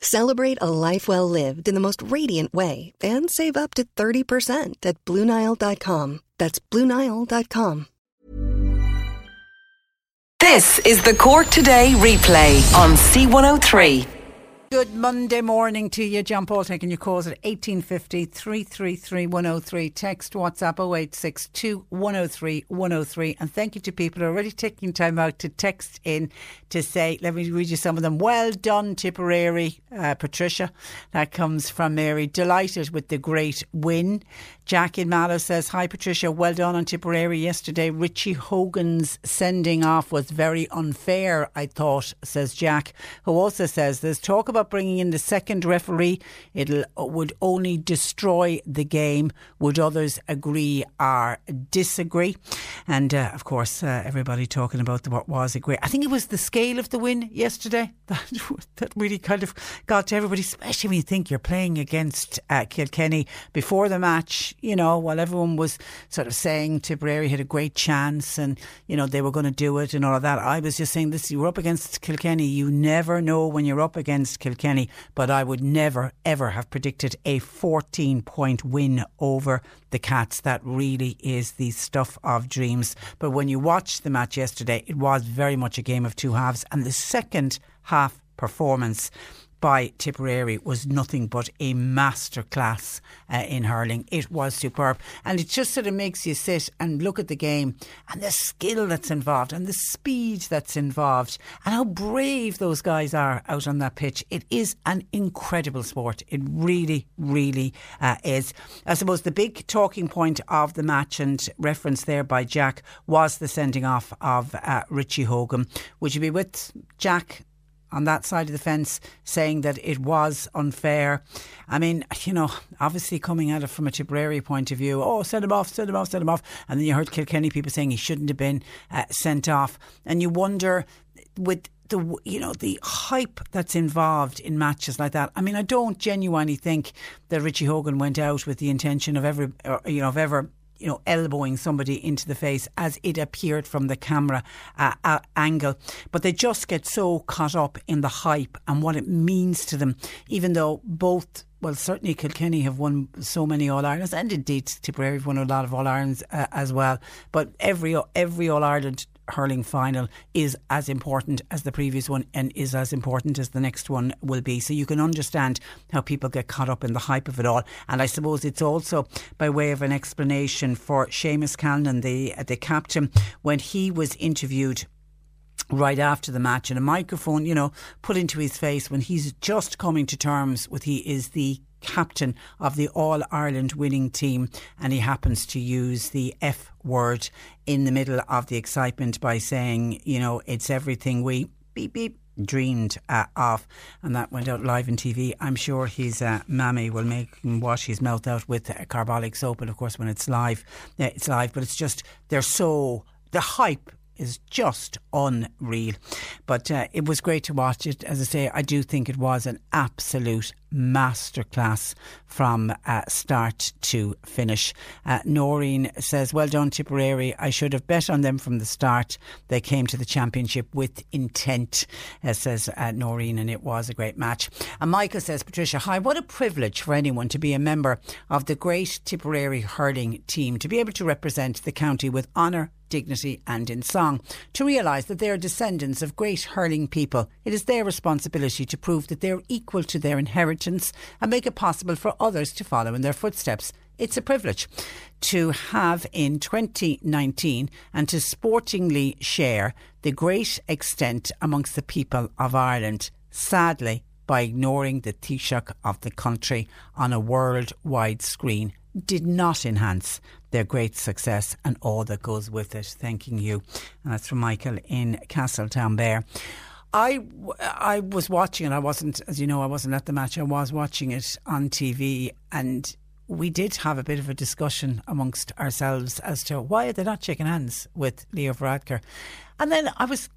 Celebrate a life well lived in the most radiant way and save up to 30% at BlueNile.com. That's BlueNile.com. This is the Cork Today replay on C103. Good Monday morning to you. John Paul taking your calls at 1850 333 103. Text WhatsApp 0862 103 103. And thank you to people who are already taking time out to text in to say, let me read you some of them. Well done, Tipperary. Uh, Patricia, that comes from Mary. Delighted with the great win. Jack in Mallow says, Hi Patricia, well done on Tipperary yesterday. Richie Hogan's sending off was very unfair, I thought, says Jack, who also says there's talk about bringing in the second referee. It would only destroy the game. Would others agree or disagree? And uh, of course, uh, everybody talking about the, what was a great. I think it was the scale of the win yesterday that, that really kind of got to everybody, especially when you think you're playing against uh, Kilkenny before the match you know, while everyone was sort of saying Tipperary had a great chance and, you know, they were going to do it and all of that, I was just saying this, you were up against Kilkenny. You never know when you're up against Kilkenny, but I would never, ever have predicted a 14 point win over the Cats. That really is the stuff of dreams. But when you watched the match yesterday, it was very much a game of two halves. And the second half performance by Tipperary was nothing but a masterclass uh, in hurling. It was superb. And it just sort of makes you sit and look at the game and the skill that's involved and the speed that's involved and how brave those guys are out on that pitch. It is an incredible sport. It really, really uh, is. I suppose the big talking point of the match and reference there by Jack was the sending off of uh, Richie Hogan. Would you be with Jack on that side of the fence saying that it was unfair. I mean, you know, obviously coming at it from a Tipperary point of view, oh, send him off, send him off, send him off. And then you heard Kilkenny people saying he shouldn't have been uh, sent off. And you wonder with the you know the hype that's involved in matches like that. I mean, I don't genuinely think that Richie Hogan went out with the intention of ever, you know, of ever you know, elbowing somebody into the face as it appeared from the camera uh, uh, angle. But they just get so caught up in the hype and what it means to them, even though both well, certainly Kilkenny have won so many All Irelands, and indeed Tipperary have won a lot of All Irelands uh, as well. But every every All Ireland hurling final is as important as the previous one and is as important as the next one will be. So you can understand how people get caught up in the hype of it all. And I suppose it's also by way of an explanation for Seamus Callanan, the the captain, when he was interviewed right after the match and a microphone, you know, put into his face when he's just coming to terms with he is the captain of the All Ireland winning team, and he happens to use the F word in the middle of the excitement by saying, you know, it's everything we beep beep dreamed uh, of, and that went out live on TV. I'm sure his uh, mammy will make him wash his mouth out with uh, carbolic soap, and of course, when it's live, it's live. But it's just they're so the hype is just unreal. But uh, it was great to watch it. As I say, I do think it was an absolute masterclass from uh, start to finish. Uh, Noreen says, Well done, Tipperary. I should have bet on them from the start. They came to the championship with intent, uh, says uh, Noreen, and it was a great match. And Michael says, Patricia, hi, what a privilege for anyone to be a member of the great Tipperary hurling team, to be able to represent the county with honour dignity and in song. To realise that they are descendants of great hurling people, it is their responsibility to prove that they are equal to their inheritance and make it possible for others to follow in their footsteps. it's a privilege to have in 2019 and to sportingly share the great extent amongst the people of Ireland. Sadly, by ignoring the Taoiseach of the country on a worldwide screen did not enhance their great success and all that goes with it. Thanking you. And that's from Michael in Castletownbere. I, I was watching it. I wasn't, as you know, I wasn't at the match. I was watching it on TV and we did have a bit of a discussion amongst ourselves as to why are they not shaking hands with Leo Varadkar. And then I was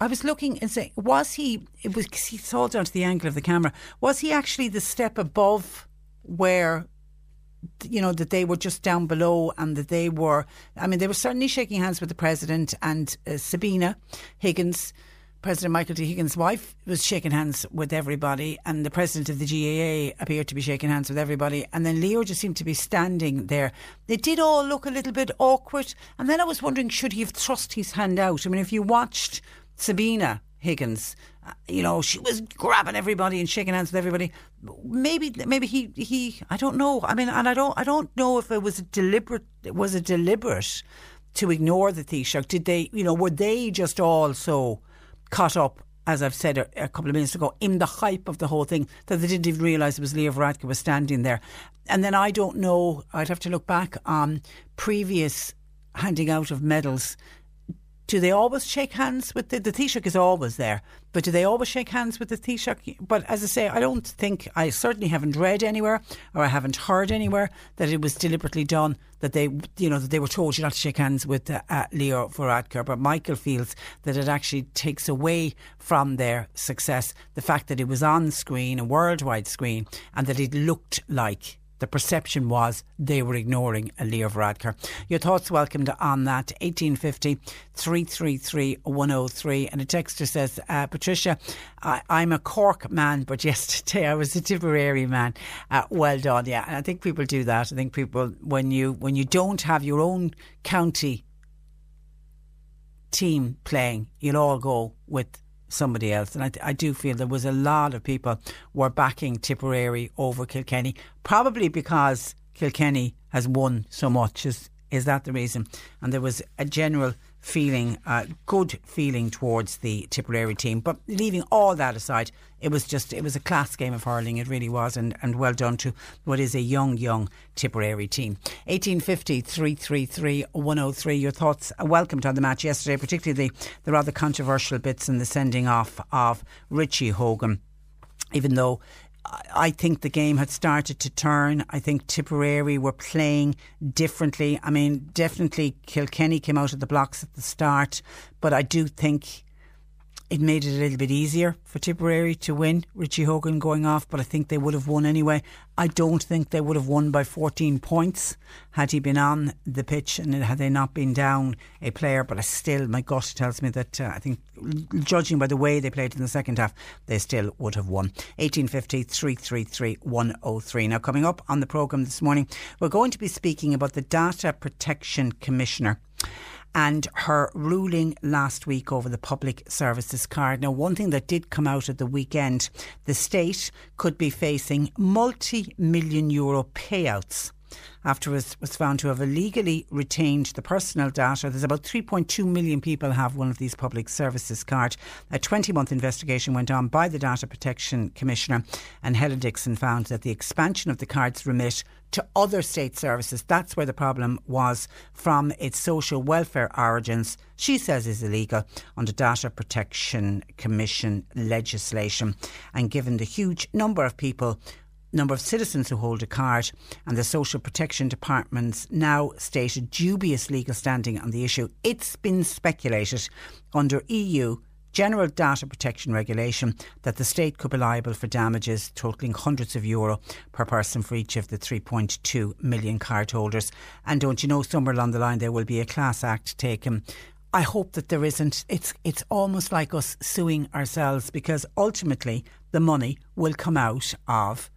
I was looking and saying, was he? It was he saw down to the angle of the camera. Was he actually the step above where you know, that they were just down below and that they were, I mean, they were certainly shaking hands with the president and uh, Sabina Higgins. President Michael D. Higgins' wife was shaking hands with everybody, and the president of the GAA appeared to be shaking hands with everybody. And then Leo just seemed to be standing there. They did all look a little bit awkward. And then I was wondering, should he have thrust his hand out? I mean, if you watched Sabina Higgins, uh, you know, she was grabbing everybody and shaking hands with everybody. Maybe, maybe he, he, I don't know. I mean, and I don't, I don't know if it was a deliberate, it was a deliberate to ignore the Taoiseach. Did they, you know, were they just all so caught up? As I've said a, a couple of minutes ago, in the hype of the whole thing, that they didn't even realise it was Leo Varadkar was standing there. And then I don't know, I'd have to look back on previous handing out of medals do they always shake hands with the, the Taoiseach is always there, but do they always shake hands with the Taoiseach? But as I say, I don't think, I certainly haven't read anywhere or I haven't heard anywhere that it was deliberately done, that they, you know, that they were told you not to shake hands with uh, uh, Leo Varadkar. But Michael feels that it actually takes away from their success the fact that it was on screen, a worldwide screen, and that it looked like the perception was they were ignoring Leo Varadkar. Your thoughts welcomed on that. 1850 333 103. And a texter says, uh, Patricia, I, am a Cork man, but yesterday I was a Tipperary man. Uh, well done. Yeah. And I think people do that. I think people, when you, when you don't have your own county team playing, you'll all go with somebody else. And I, I, do feel there was a lot of people were backing Tipperary over Kilkenny, probably because Kilkenny has won so much. Is is that the reason? And there was a general feeling, uh, good feeling towards the Tipperary team. But leaving all that aside, it was just it was a class game of hurling. It really was, and, and well done to what is a young, young Tipperary team. 1850 333 103. Your thoughts welcomed on the match yesterday, particularly the, the rather controversial bits in the sending off of Richie Hogan. Even though I think the game had started to turn. I think Tipperary were playing differently. I mean, definitely Kilkenny came out of the blocks at the start, but I do think it made it a little bit easier for Tipperary to win. Richie Hogan going off, but I think they would have won anyway. I don't think they would have won by 14 points had he been on the pitch and had they not been down a player. But I still, my gut tells me that uh, I think, judging by the way they played in the second half, they still would have won. 1850 333 103. Now, coming up on the programme this morning, we're going to be speaking about the Data Protection Commissioner and her ruling last week over the public services card. Now, one thing that did come out at the weekend, the state could be facing multi million euro payouts after it was found to have illegally retained the personal data. There's about 3.2 million people have one of these public services cards. A 20 month investigation went on by the Data Protection Commissioner, and Helen Dixon found that the expansion of the card's remit to other state services, that's where the problem was from its social welfare origins, she says is illegal under Data Protection Commission legislation. And given the huge number of people number of citizens who hold a card, and the Social Protection Department's now stated dubious legal standing on the issue. It's been speculated under EU General Data Protection Regulation that the state could be liable for damages totaling hundreds of euro per person for each of the 3.2 million cardholders. And don't you know, somewhere along the line there will be a class act taken I hope that there isn't. It's it's almost like us suing ourselves because ultimately the money will come out of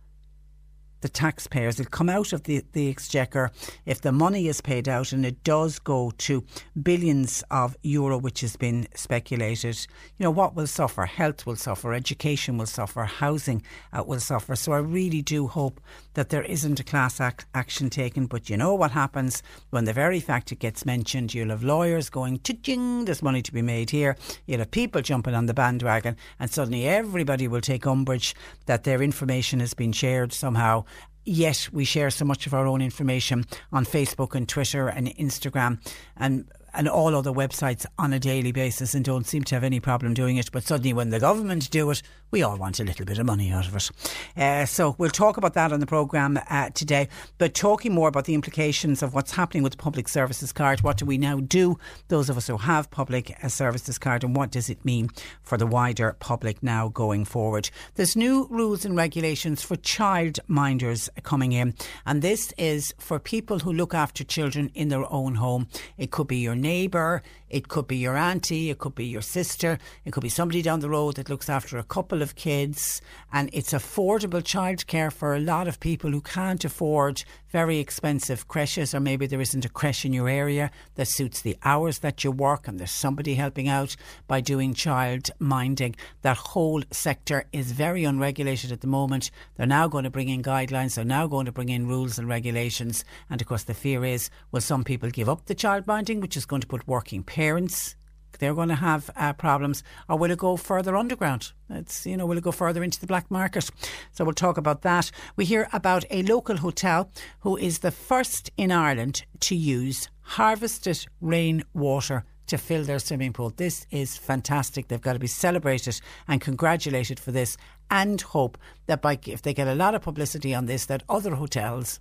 the taxpayers. It'll come out of the, the exchequer if the money is paid out, and it does go to billions of euro, which has been speculated. You know, what will suffer? Health will suffer, education will suffer, housing uh, will suffer. So I really do hope that there isn't a class ac- action taken. But you know what happens when the very fact it gets mentioned? You'll have lawyers going, ching, there's money to be made here. You'll have people jumping on the bandwagon, and suddenly everybody will take umbrage that their information has been shared somehow yet we share so much of our own information on Facebook and Twitter and Instagram and and all other websites on a daily basis and don't seem to have any problem doing it. But suddenly, when the government do it, we all want a little bit of money out of it. Uh, so we'll talk about that on the programme uh, today. But talking more about the implications of what's happening with the public services card, what do we now do, those of us who have public uh, services card, and what does it mean for the wider public now going forward? There's new rules and regulations for child minders coming in, and this is for people who look after children in their own home. It could be your neighbour, it could be your auntie, it could be your sister, it could be somebody down the road that looks after a couple of kids. And it's affordable childcare for a lot of people who can't afford very expensive creches, or maybe there isn't a creche in your area that suits the hours that you work, and there's somebody helping out by doing child minding. That whole sector is very unregulated at the moment. They're now going to bring in guidelines, they're now going to bring in rules and regulations. And of course, the fear is will some people give up the child minding, which is going to put working parents they're going to have uh, problems, or will it go further underground? It's you know, will it go further into the black market? So we'll talk about that. We hear about a local hotel who is the first in Ireland to use harvested rainwater to fill their swimming pool. This is fantastic. They've got to be celebrated and congratulated for this, and hope that by if they get a lot of publicity on this, that other hotels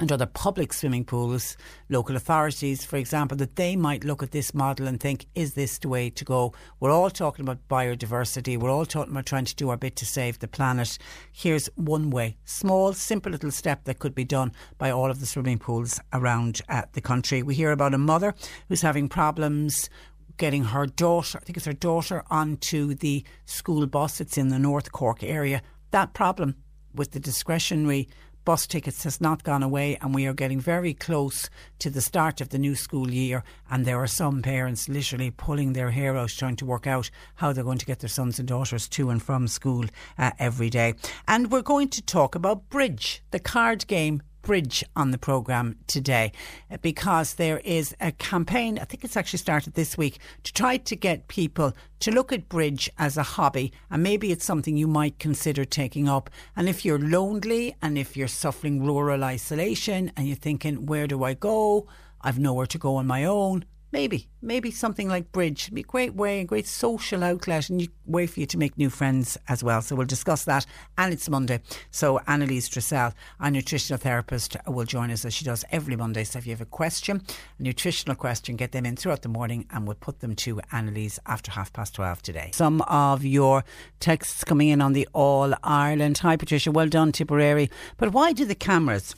and other public swimming pools, local authorities, for example, that they might look at this model and think, is this the way to go? We're all talking about biodiversity. We're all talking about trying to do our bit to save the planet. Here's one way small, simple little step that could be done by all of the swimming pools around uh, the country. We hear about a mother who's having problems getting her daughter, I think it's her daughter, onto the school bus. It's in the North Cork area. That problem with the discretionary bus tickets has not gone away, and we are getting very close to the start of the new school year. And there are some parents literally pulling their hair out trying to work out how they're going to get their sons and daughters to and from school uh, every day. And we're going to talk about bridge, the card game bridge on the programme today uh, because there is a campaign, I think it's actually started this week, to try to get people to look at bridge as a hobby and maybe it's something you might consider taking up. And if you're lonely and if you're suffering rural isolation and you're thinking, where do I go? I've nowhere to go on my own. Maybe, maybe something like bridge be a great way, a great social outlet, and way for you to make new friends as well. So we'll discuss that, and it's Monday. So Annalise Dressel, our nutritional therapist, will join us as she does every Monday. So if you have a question, a nutritional question, get them in throughout the morning, and we'll put them to Annalise after half past twelve today. Some of your texts coming in on the All Ireland. Hi Patricia, well done Tipperary. But why do the cameras?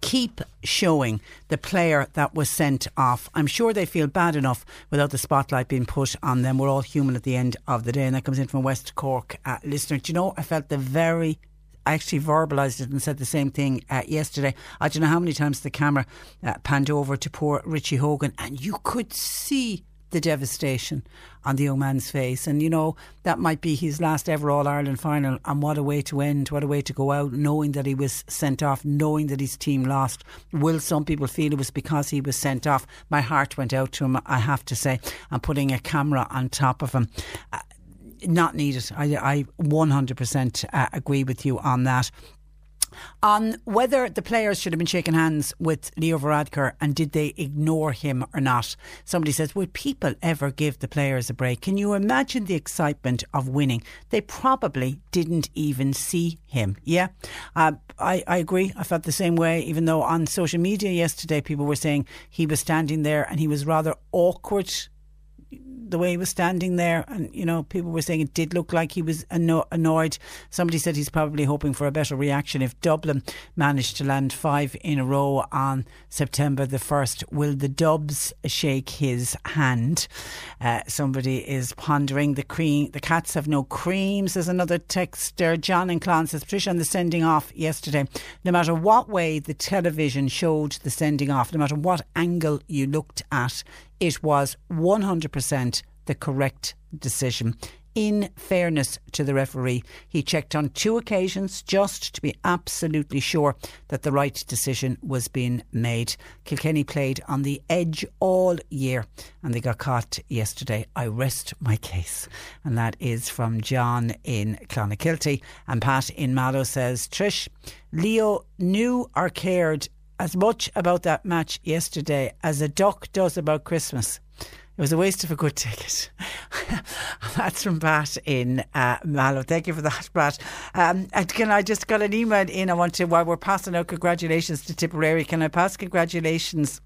Keep showing the player that was sent off. I'm sure they feel bad enough without the spotlight being put on them. We're all human at the end of the day. And that comes in from West Cork uh, listener. Do you know, I felt the very I actually verbalised it and said the same thing uh, yesterday. I don't know how many times the camera uh, panned over to poor Richie Hogan, and you could see the devastation on the young man's face. And, you know, that might be his last ever All Ireland final. And what a way to end, what a way to go out, knowing that he was sent off, knowing that his team lost. Will some people feel it was because he was sent off? My heart went out to him, I have to say. And putting a camera on top of him. Uh, not needed. I, I 100% uh, agree with you on that on whether the players should have been shaking hands with Leo Varadkar and did they ignore him or not. Somebody says, Would people ever give the players a break? Can you imagine the excitement of winning? They probably didn't even see him. Yeah, uh, I, I agree. I felt the same way, even though on social media yesterday people were saying he was standing there and he was rather awkward the way he was standing there, and you know, people were saying it did look like he was anno- annoyed. Somebody said he's probably hoping for a better reaction if Dublin managed to land five in a row on September the first. Will the Dubs shake his hand? Uh, somebody is pondering the cream. The cats have no cream. Says another texter. John and Clan says Patricia on the sending off yesterday. No matter what way the television showed the sending off, no matter what angle you looked at, it was 100% the correct decision. In fairness to the referee, he checked on two occasions just to be absolutely sure that the right decision was being made. Kilkenny played on the edge all year and they got caught yesterday. I rest my case. And that is from John in Clonakilty. And Pat in Mallow says, Trish, Leo knew or cared as much about that match yesterday as a duck does about Christmas. It was a waste of a good ticket. That's from Pat in uh, Mallow. Thank you for that, Pat. Um, and can I just got an email in? I want to, while we're passing out congratulations to Tipperary, can I pass congratulations?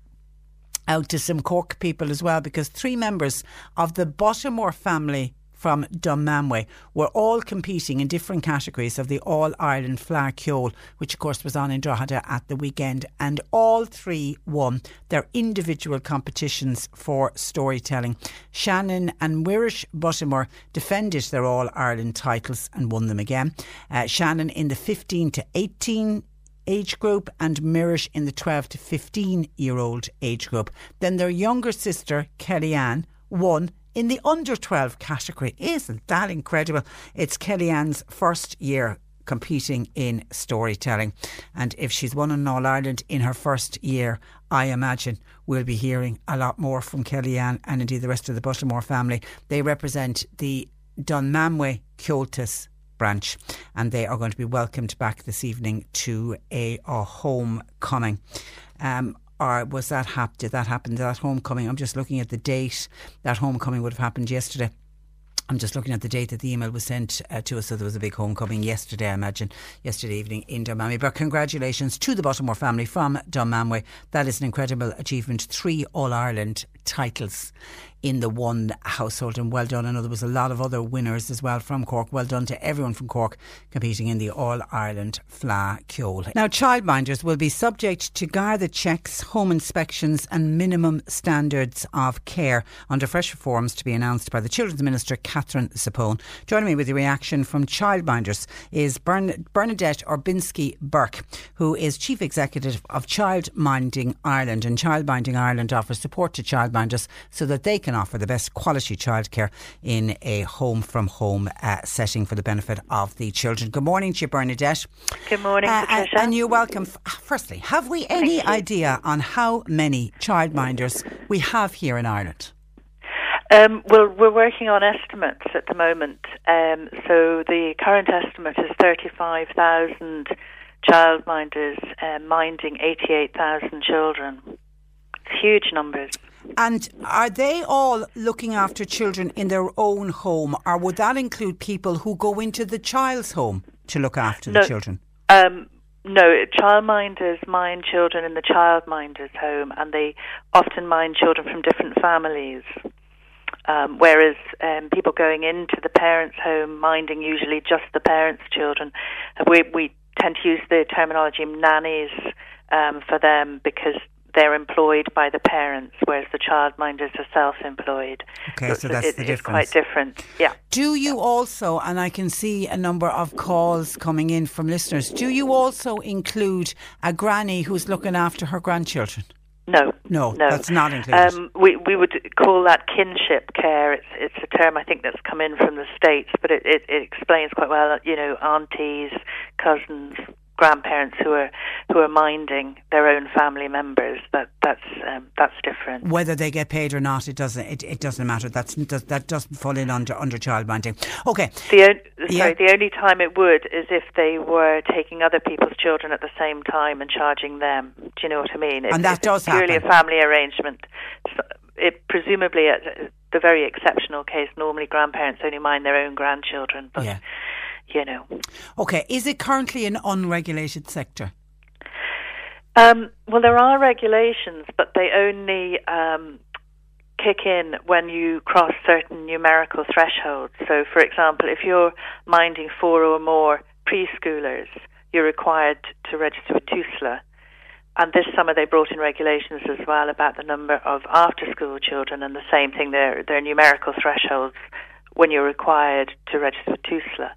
Out to some Cork people as well, because three members of the Buttimer family from Dunmanway were all competing in different categories of the All Ireland Fleadh Cheoil, which of course was on in Drogheda at the weekend, and all three won their individual competitions for storytelling. Shannon and Muiris Buttimer defended their All Ireland titles and won them again. Uh, Shannon in the 15 to 18 age group and Muiris in the 12 to 15 year old age group. Then their younger sister, Kellyanne, won in the under 12 category. Isn't that incredible? It's Kellyanne's first year competing in storytelling. And if she's won an All Ireland in her first year, I imagine we'll be hearing a lot more from Kellyanne and indeed the rest of the Buttimer family. They represent the Dunmanway Comhaltas branch and they are going to be welcomed back this evening to a, a homecoming. Um, or was that hap- did that happen? That homecoming? I'm just looking at the date. That homecoming would have happened yesterday. I'm just looking at the date that the email was sent uh, to us. So there was a big homecoming yesterday, I imagine, yesterday evening in Dunmanway. But congratulations to the Buttimer family from Dunmanway. That is an incredible achievement. Three All Ireland titles in the one household, and well done. I know there was a lot of other winners as well from Cork. Well done to everyone from Cork competing in the All Ireland Fleadh Cheoil. Now, childminders will be subject to Garda checks, home inspections, and minimum standards of care under fresh reforms to be announced by the Children's Minister, Catherine Zappone. Joining me with the reaction from childminders is Bern- Bernadette Orbinski Burke, who is Chief Executive of Childminding Ireland. And Childminding Ireland offers support to childminders so that they can offer the best quality childcare in a home from home uh, setting for the benefit of the children. Good morning to you, Bernadette. Good morning, Uh, and, Patricia. and you're welcome. Firstly, have we any idea on how many childminders we have here in Ireland? Um, well, we're working on estimates at the moment. Um, so the current estimate is 35,000 childminders uh, minding 88,000 children. It's huge numbers. And are they all looking after children in their own home, or would that include people who go into the child's home to look after the children? Um, no, childminders mind children in the childminder's home, and they often mind children from different families. Um, whereas um, people going into the parents' home minding usually just the parents' children, we we tend to use the terminology nannies um, for them because they're employed by the parents, whereas the childminders are self-employed. Okay, so that's it, the it's quite different. Yeah. Do you also, and I can see a number of calls coming in from listeners, do you also include a granny who's looking after her grandchildren? No, No, no, that's not included. Um, we we would call that kinship care. It's it's a term I think that's come in from the states, but it, it, it explains quite well. You know, aunties, cousins, grandparents who are who are minding their own family members. That that's um, that's different. Whether they get paid or not, it doesn't. It, it doesn't matter. That's does, that doesn't fall in under under child minding Okay, The on- Yeah. sorry, the only time it would is if they were taking other people's children at the same time and charging them. Do you know what I mean? If- And that does it's purely happen. a family arrangement. It presumably, at the very exceptional case, normally grandparents only mind their own grandchildren. But Yeah. You know, okay. Is it currently an unregulated sector? um, well, there are regulations, but they only um, kick in when you cross certain numerical thresholds. So, for example, if you're minding four or more preschoolers, you're required to register with TUSLA. And this summer they brought in regulations as well about the number of after school children and the same thing, their, their numerical thresholds when you're required to register with TUSLA.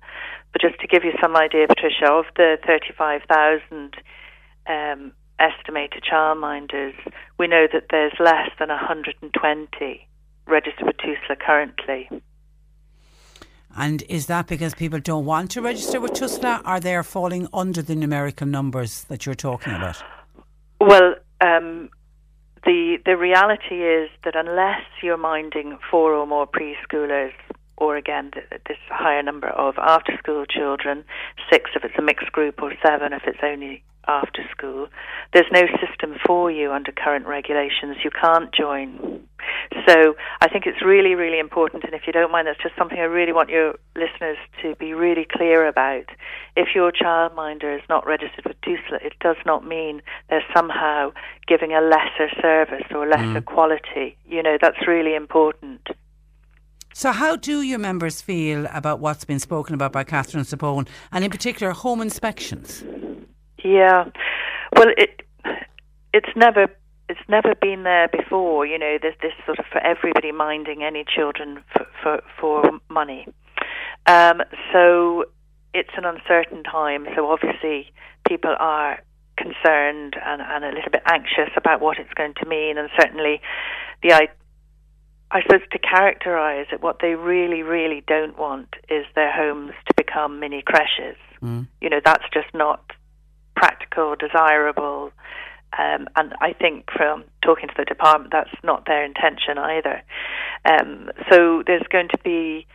But just to give you some idea, Patricia, of the 35,000 um, estimated childminders, we know that there's less than 120 registered with TUSLA currently. And is that because people don't want to register with TUSLA? Are they falling under the numerical numbers that you're talking about? Well, um, the the reality is that unless you're minding four or more preschoolers, or again this higher number of after school children, six if it's a mixed group, or seven if it's only after school. There's no system for you under current regulations. You can't join. So I think it's really, really important. And if you don't mind, that's just something I really want your listeners to be really clear about. If your childminder is not registered with TUSLA, it does not mean they're somehow giving a lesser service or lesser mm. quality. You know, that's really important. So, how do your members feel about what's been spoken about by Catherine Zappone, and in particular, home inspections? Yeah, well, it it's never it's never been there before. You know, there's this sort of for everybody minding any children for for, for money. Um, so it's an uncertain time. So obviously, people are concerned and, and a little bit anxious about what it's going to mean, and certainly the I, suppose to characterise it, what they really, really don't want is their homes to become mini creches. Mm. You know, that's just not practical, desirable. Um, and I think from talking to the department, that's not their intention either. Um, so there's going to be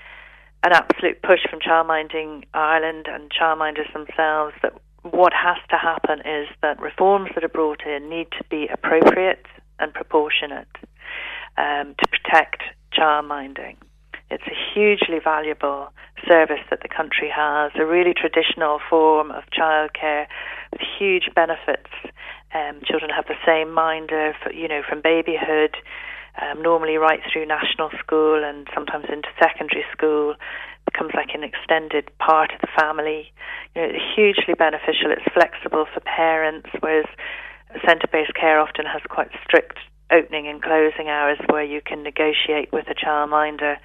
an absolute push from Childminding Ireland and childminders themselves that what has to happen is that reforms that are brought in need to be appropriate and proportionate um, to protect childminding. It's a hugely valuable service that the country has, a really traditional form of childcare with huge benefits. Um, children have the same minder, you know, from babyhood, um, normally right through national school and sometimes into secondary school. It Becomes like an extended part of the family. You know, it's hugely beneficial. It's flexible for parents, whereas centre-based care often has quite strict opening and closing hours where you can negotiate with a childminder.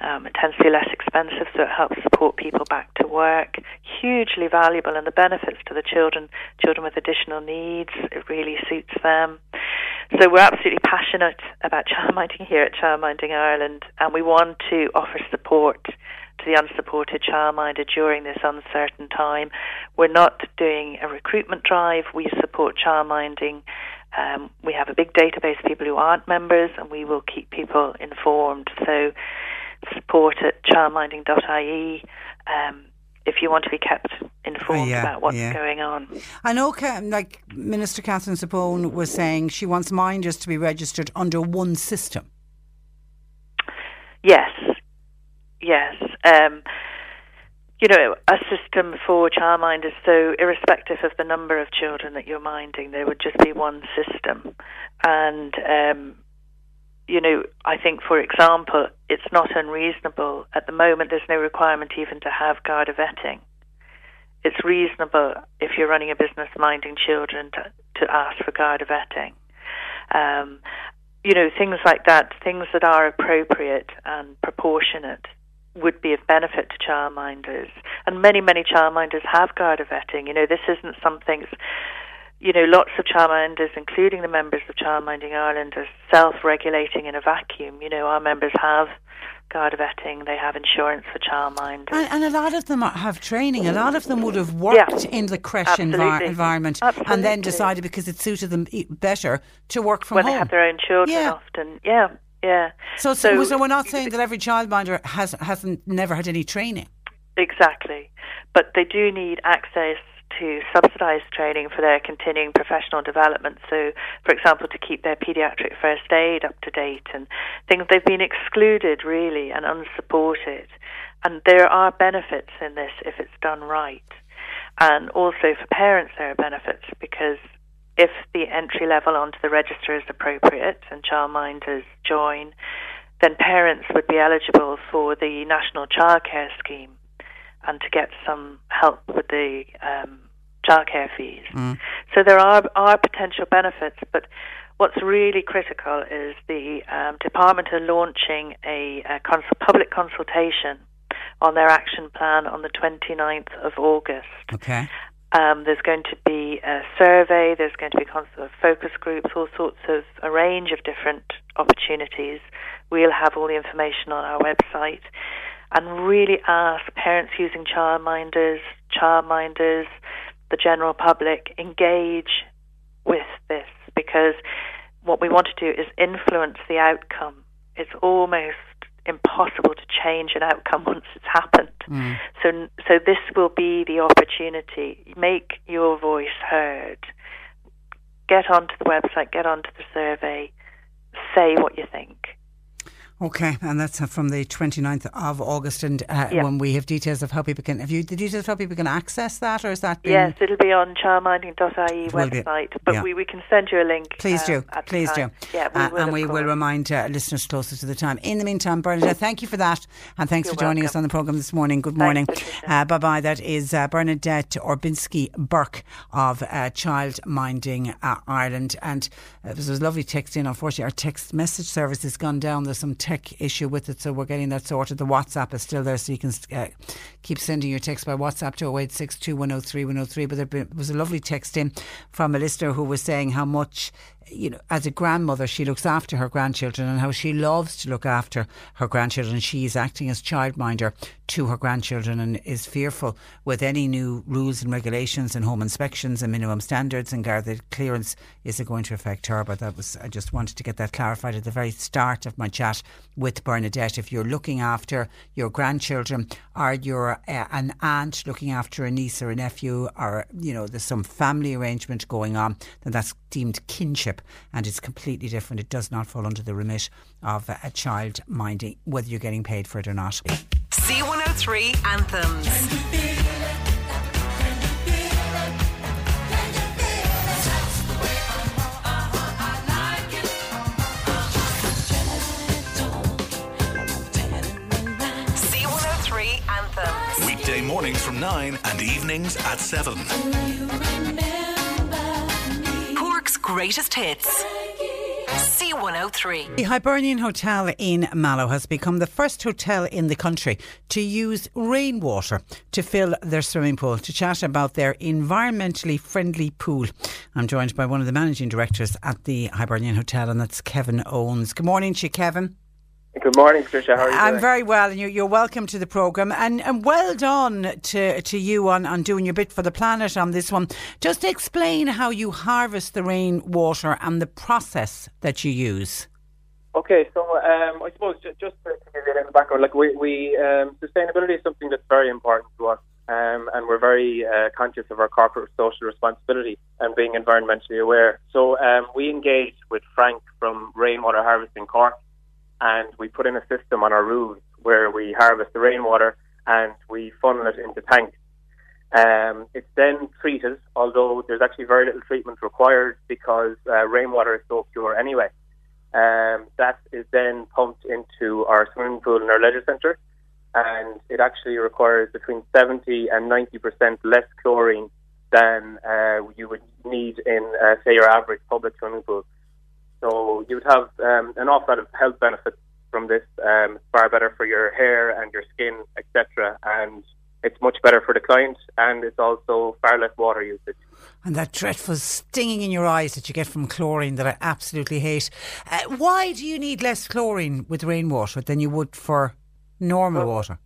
Um, it tends to be less expensive, so it helps support people back to work. Hugely valuable, and the benefits to the children, children with additional needs, it really suits them. So we're absolutely passionate about childminding here at Childminding Ireland, and we want to offer support to the unsupported childminder during this uncertain time. We're not doing a recruitment drive. We support childminding um, we have a big database of people who aren't members, and we will keep people informed. So, support at childminding.ie. Um, if you want to be kept informed yeah, about what's yeah. going on. I know, like Minister Catherine Zappone was saying, she wants minders to be registered under one system. Yes, yes. Um, you know, a system for childminders. So, irrespective of the number of children that you're minding, there would just be one system. And, um, you know, I think, for example, it's not unreasonable. At the moment, there's no requirement even to have Garda vetting. It's reasonable if you're running a business minding children to, to ask for Garda vetting. Um, you know, things like that, things that are appropriate and proportionate would be of benefit to childminders. And many, many childminders have Garda vetting. You know, this isn't something, you know, lots of childminders, including the members of Childminding Ireland, are self regulating in a vacuum. You know, our members have Garda vetting, they have insurance for childminders. And, and, a lot of them have training. A lot of them would have worked yeah, in the creche envi- environment absolutely. and then decided because it suited them better to work from when home. When they have their own children yeah. often. Yeah, yeah. So, so, so, we're not saying that every childminder has hasn't never had any training. Exactly, but they do need access to subsidised training for their continuing professional development. So, for example, to keep their paediatric first aid up to date and things they've been excluded really and unsupported. And there are benefits in this if it's done right. And also for parents, there are benefits because if the entry level onto the register is appropriate and childminders join, then parents would be eligible for the National Childcare Scheme and to get some help with the um, childcare fees. Mm. So there are are potential benefits, but what's really critical is the um, department are launching a, a cons- public consultation on their action plan on the 29th of August. Okay. Um, there's going to be a survey, there's going to be uh, focus groups, all sorts of a range of different opportunities. We'll have all the information on our website and really ask parents using childminders, childminders, the general public engage with this because what we want to do is influence the outcome. It's almost impossible to change an outcome once it's happened. Mm. So, so this will be the opportunity. Make your voice heard. Get onto the website. Get onto the survey. Say what you think. Okay, and that's uh, from the 29th of August. And uh, Yeah. when we have details of how people can, have you the details of how people can access that, or is that Yes, it'll be on childminding.ie website, but Yeah. we, we can send you a link. Please um, do. at Please do. Yeah, we Uh, and we will remind uh, listeners closer to the time. In the meantime, Bernadette, thank you for that. And thanks You're for joining us on the programme this morning. Good morning. Uh, bye bye. That is uh, Bernadette Orbinski Burke of uh, Child Minding uh, Ireland. And uh, there was a lovely text in. Unfortunately, our text message service has gone down. There's some tech issue with it, so we're getting that sorted. The WhatsApp is still there, so you can uh, keep sending your text by WhatsApp to 0862 103 103. But there was a lovely text in from a listener who was saying how much you know, as a grandmother, she looks after her grandchildren and how she loves to look after her grandchildren. She is acting as childminder to her grandchildren and is fearful with any new rules and regulations and home inspections and minimum standards and Garda clearance. Is it going to affect her? But that was, I just wanted to get that clarified at the very start of my chat with Bernadette. If you're looking after your grandchildren or you're uh, an aunt looking after a niece or a nephew or, you know, there's some family arrangement going on, then that's deemed kinship and it's completely different. It does not fall under the remit of a child minding, whether you're getting paid for it or not. C103 Anthems. Weekday mornings from 9 and evenings at 7. Cork's greatest hits. C103. The Hibernian Hotel in Mallow has become the first hotel in the country to use rainwater to fill their swimming pool. To chat about their environmentally friendly pool, I'm joined by one of the managing directors at the Hibernian Hotel, and that's Kevin Owens. Good morning to you, Kevin. Good morning, Patricia. How are you I'm doing? very well, and you're, you're welcome to the programme. And, and well done to, to you on, on doing your bit for the planet on this one. Just explain how you harvest the rainwater and the process that you use. Okay, so um, I suppose ju- just to, give you a little background, like we, we um, sustainability is something that's very important to us, um, and we're very uh, conscious of our corporate social responsibility and being environmentally aware. So um, we engaged with Frank from Rainwater Harvesting Cork, and we put in a system on our roofs where we harvest the rainwater and we funnel it into tanks. Um, it's then treated, although there's actually very little treatment required because uh, rainwater is so pure anyway. Um, that is then pumped into our swimming pool in our leisure centre, and it actually requires between 70 and 90% less chlorine than uh, you would need in, uh, say, your average public swimming pool. So you would have um, an awful lot of health benefits from this. Um, it's far better for your hair and your skin, etc. And it's much better for the client, and it's also far less water usage. And that dreadful stinging in your eyes that you get from chlorine that I absolutely hate. Uh, why do you need less chlorine with rainwater than you would for normal water?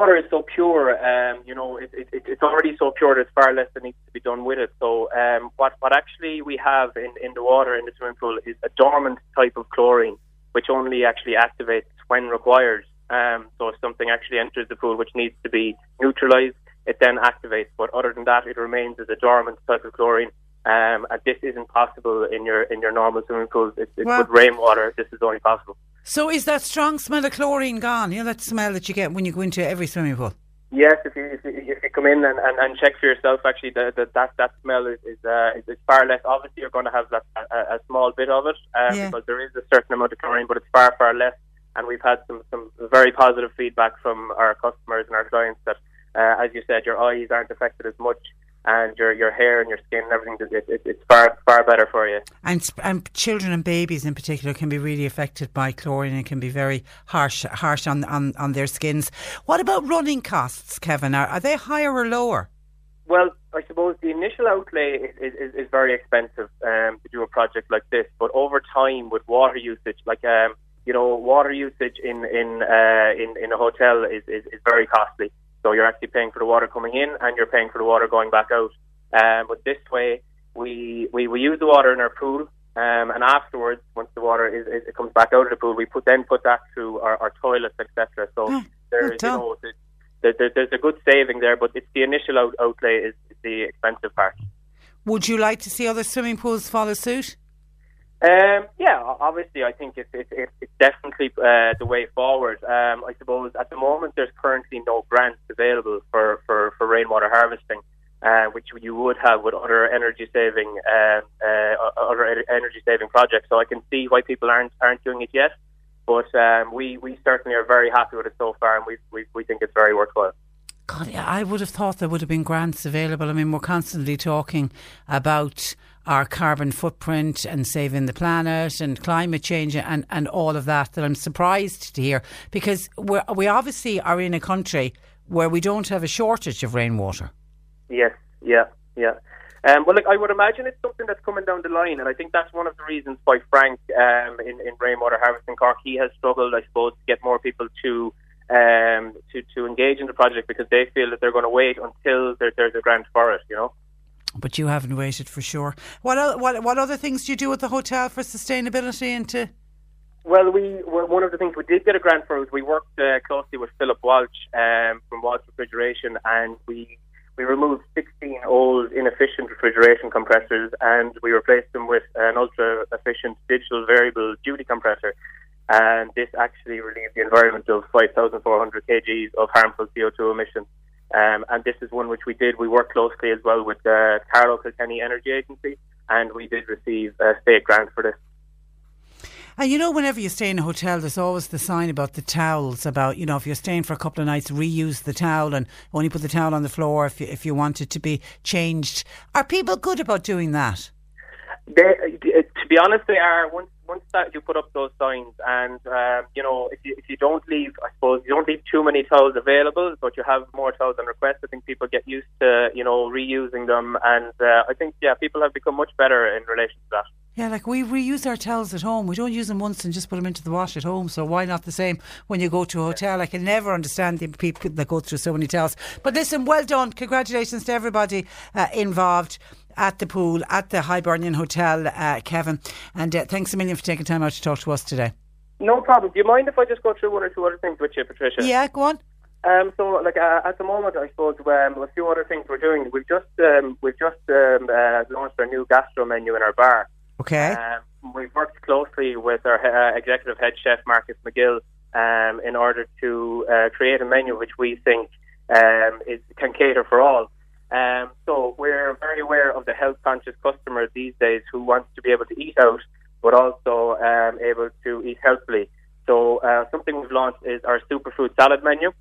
Rainwater is so pure, um, you know, it, it, it's already so pure. There's far less that needs to be done with it. So, um, what what actually we have in, in the water in the swimming pool is a dormant type of chlorine, which only actually activates when required. Um, so, if something actually enters the pool which needs to be neutralised, it then activates. But other than that, it remains as a dormant type of chlorine. Um, and this isn't possible in your in your normal swimming pools. It's, it's Well- with rainwater. This is only possible. So is that strong smell of chlorine gone? You know that smell that you get when you go into every swimming pool? Yes, if you if you, if you come in and, and, and check for yourself, actually, the, the, that that smell is is, uh, is, is far less. Obviously, you're going to have that, a, a small bit of it uh, Yeah. because there is a certain amount of chlorine, but it's far far less. And we've had some some very positive feedback from our customers and our clients that, uh, as you said, your eyes aren't affected as much, and your your hair and your skin and everything. It, it, it's far far better for you. And, and children and babies in particular can be really affected by chlorine and can be very harsh harsh on, on, on their skins. What about running costs, Kevin? Are, are they higher or lower? Well, I suppose the initial outlay is, is, is very expensive um, to do a project like this, but over time with water usage, like um, you know, water usage in in uh, in, in a hotel is, is, is very costly. So you're actually paying for the water coming in and you're paying for the water going back out. Um, but this way, we, we, we use the water in our pool, um, and afterwards, once the water is, is, it comes back out of the pool, we put then put that through our, our toilets, etc. So Ah, there you know, the, the, the, there's a good saving there, but it's the initial out, outlay is, is the expensive part. Would you like to see other swimming pools follow suit? Um, yeah, obviously, I think it's it's, definitely uh, the way forward. Um, I suppose at the moment there's currently no grants available for, for, for rainwater harvesting, uh, which you would have with other energy saving um, uh, other energy saving projects. So I can see why people aren't aren't doing it yet, but um, we we certainly are very happy with it so far, and we we, we think it's very worthwhile. God, yeah, I would have thought there would have been grants available. I mean, we're constantly talking about our carbon footprint and saving the planet and climate change and, and all of that that I'm surprised to hear because we we obviously are in a country where we don't have a shortage of rainwater. Yes, yeah, yeah. Um, well, look, I would imagine it's something that's coming down the line, and I think that's one of the reasons why Frank um, in, in rainwater harvesting Cork he has struggled, I suppose, to get more people to um, to to engage in the project because they feel that they're going to wait until there, there's a grant for it. You know. But you haven't waited for sure. What what what other things do you do at the hotel for sustainability and to Well, we one of the things we did get a grant for was we worked uh, closely with Philip Walsh um, from Walsh Refrigeration, and we we removed 16 old inefficient refrigeration compressors, and we replaced them with an ultra efficient digital variable duty compressor. And this actually relieved the environment of 5,400 kgs of harmful CO2 emissions. Um, and this is one which we did. We worked closely as well with uh, Carlow Kilkenny Energy Agency, and we did receive a state grant for this. And you know, whenever you stay in a hotel, there's always the sign about the towels. About you know, if you're staying for a couple of nights, reuse the towel and only put the towel on the floor if you, if you want it to be changed. Are people good about doing that? They, uh, to be honest, they are. Once once that you put up those signs, and um, you know, if you if you don't leave, I suppose you don't leave too many towels available, but you have more towels on request. I think people get used to you know reusing them, and uh, I think yeah, people have become much better in relation to that. Yeah, like we reuse our towels at home. We don't use them once and just put them into the wash at home. So why not the same when you go to a hotel? I can never understand the people that go through so many towels. But listen, well done. Congratulations to everybody uh, involved at the pool at the Hibernian Hotel, uh, Kevin. And uh, thanks a million for taking time out to talk to us today. No problem. Do you mind if I just go through one or two other things with you, Patricia? Yeah, go on. Um, so, like uh, at the moment, I suppose um, a few other things we're doing. We've just um, we've just um, uh, launched our new gastro menu in our bar. Okay. Um, we've worked closely with our uh, executive head chef Marcus McGill um, in order to uh, create a menu which we think um, is, can cater for all. Um, so we're very aware of the health conscious customer these days who wants to be able to eat out, but also um, able to eat healthily. So uh, something we've launched is our superfood salad menu.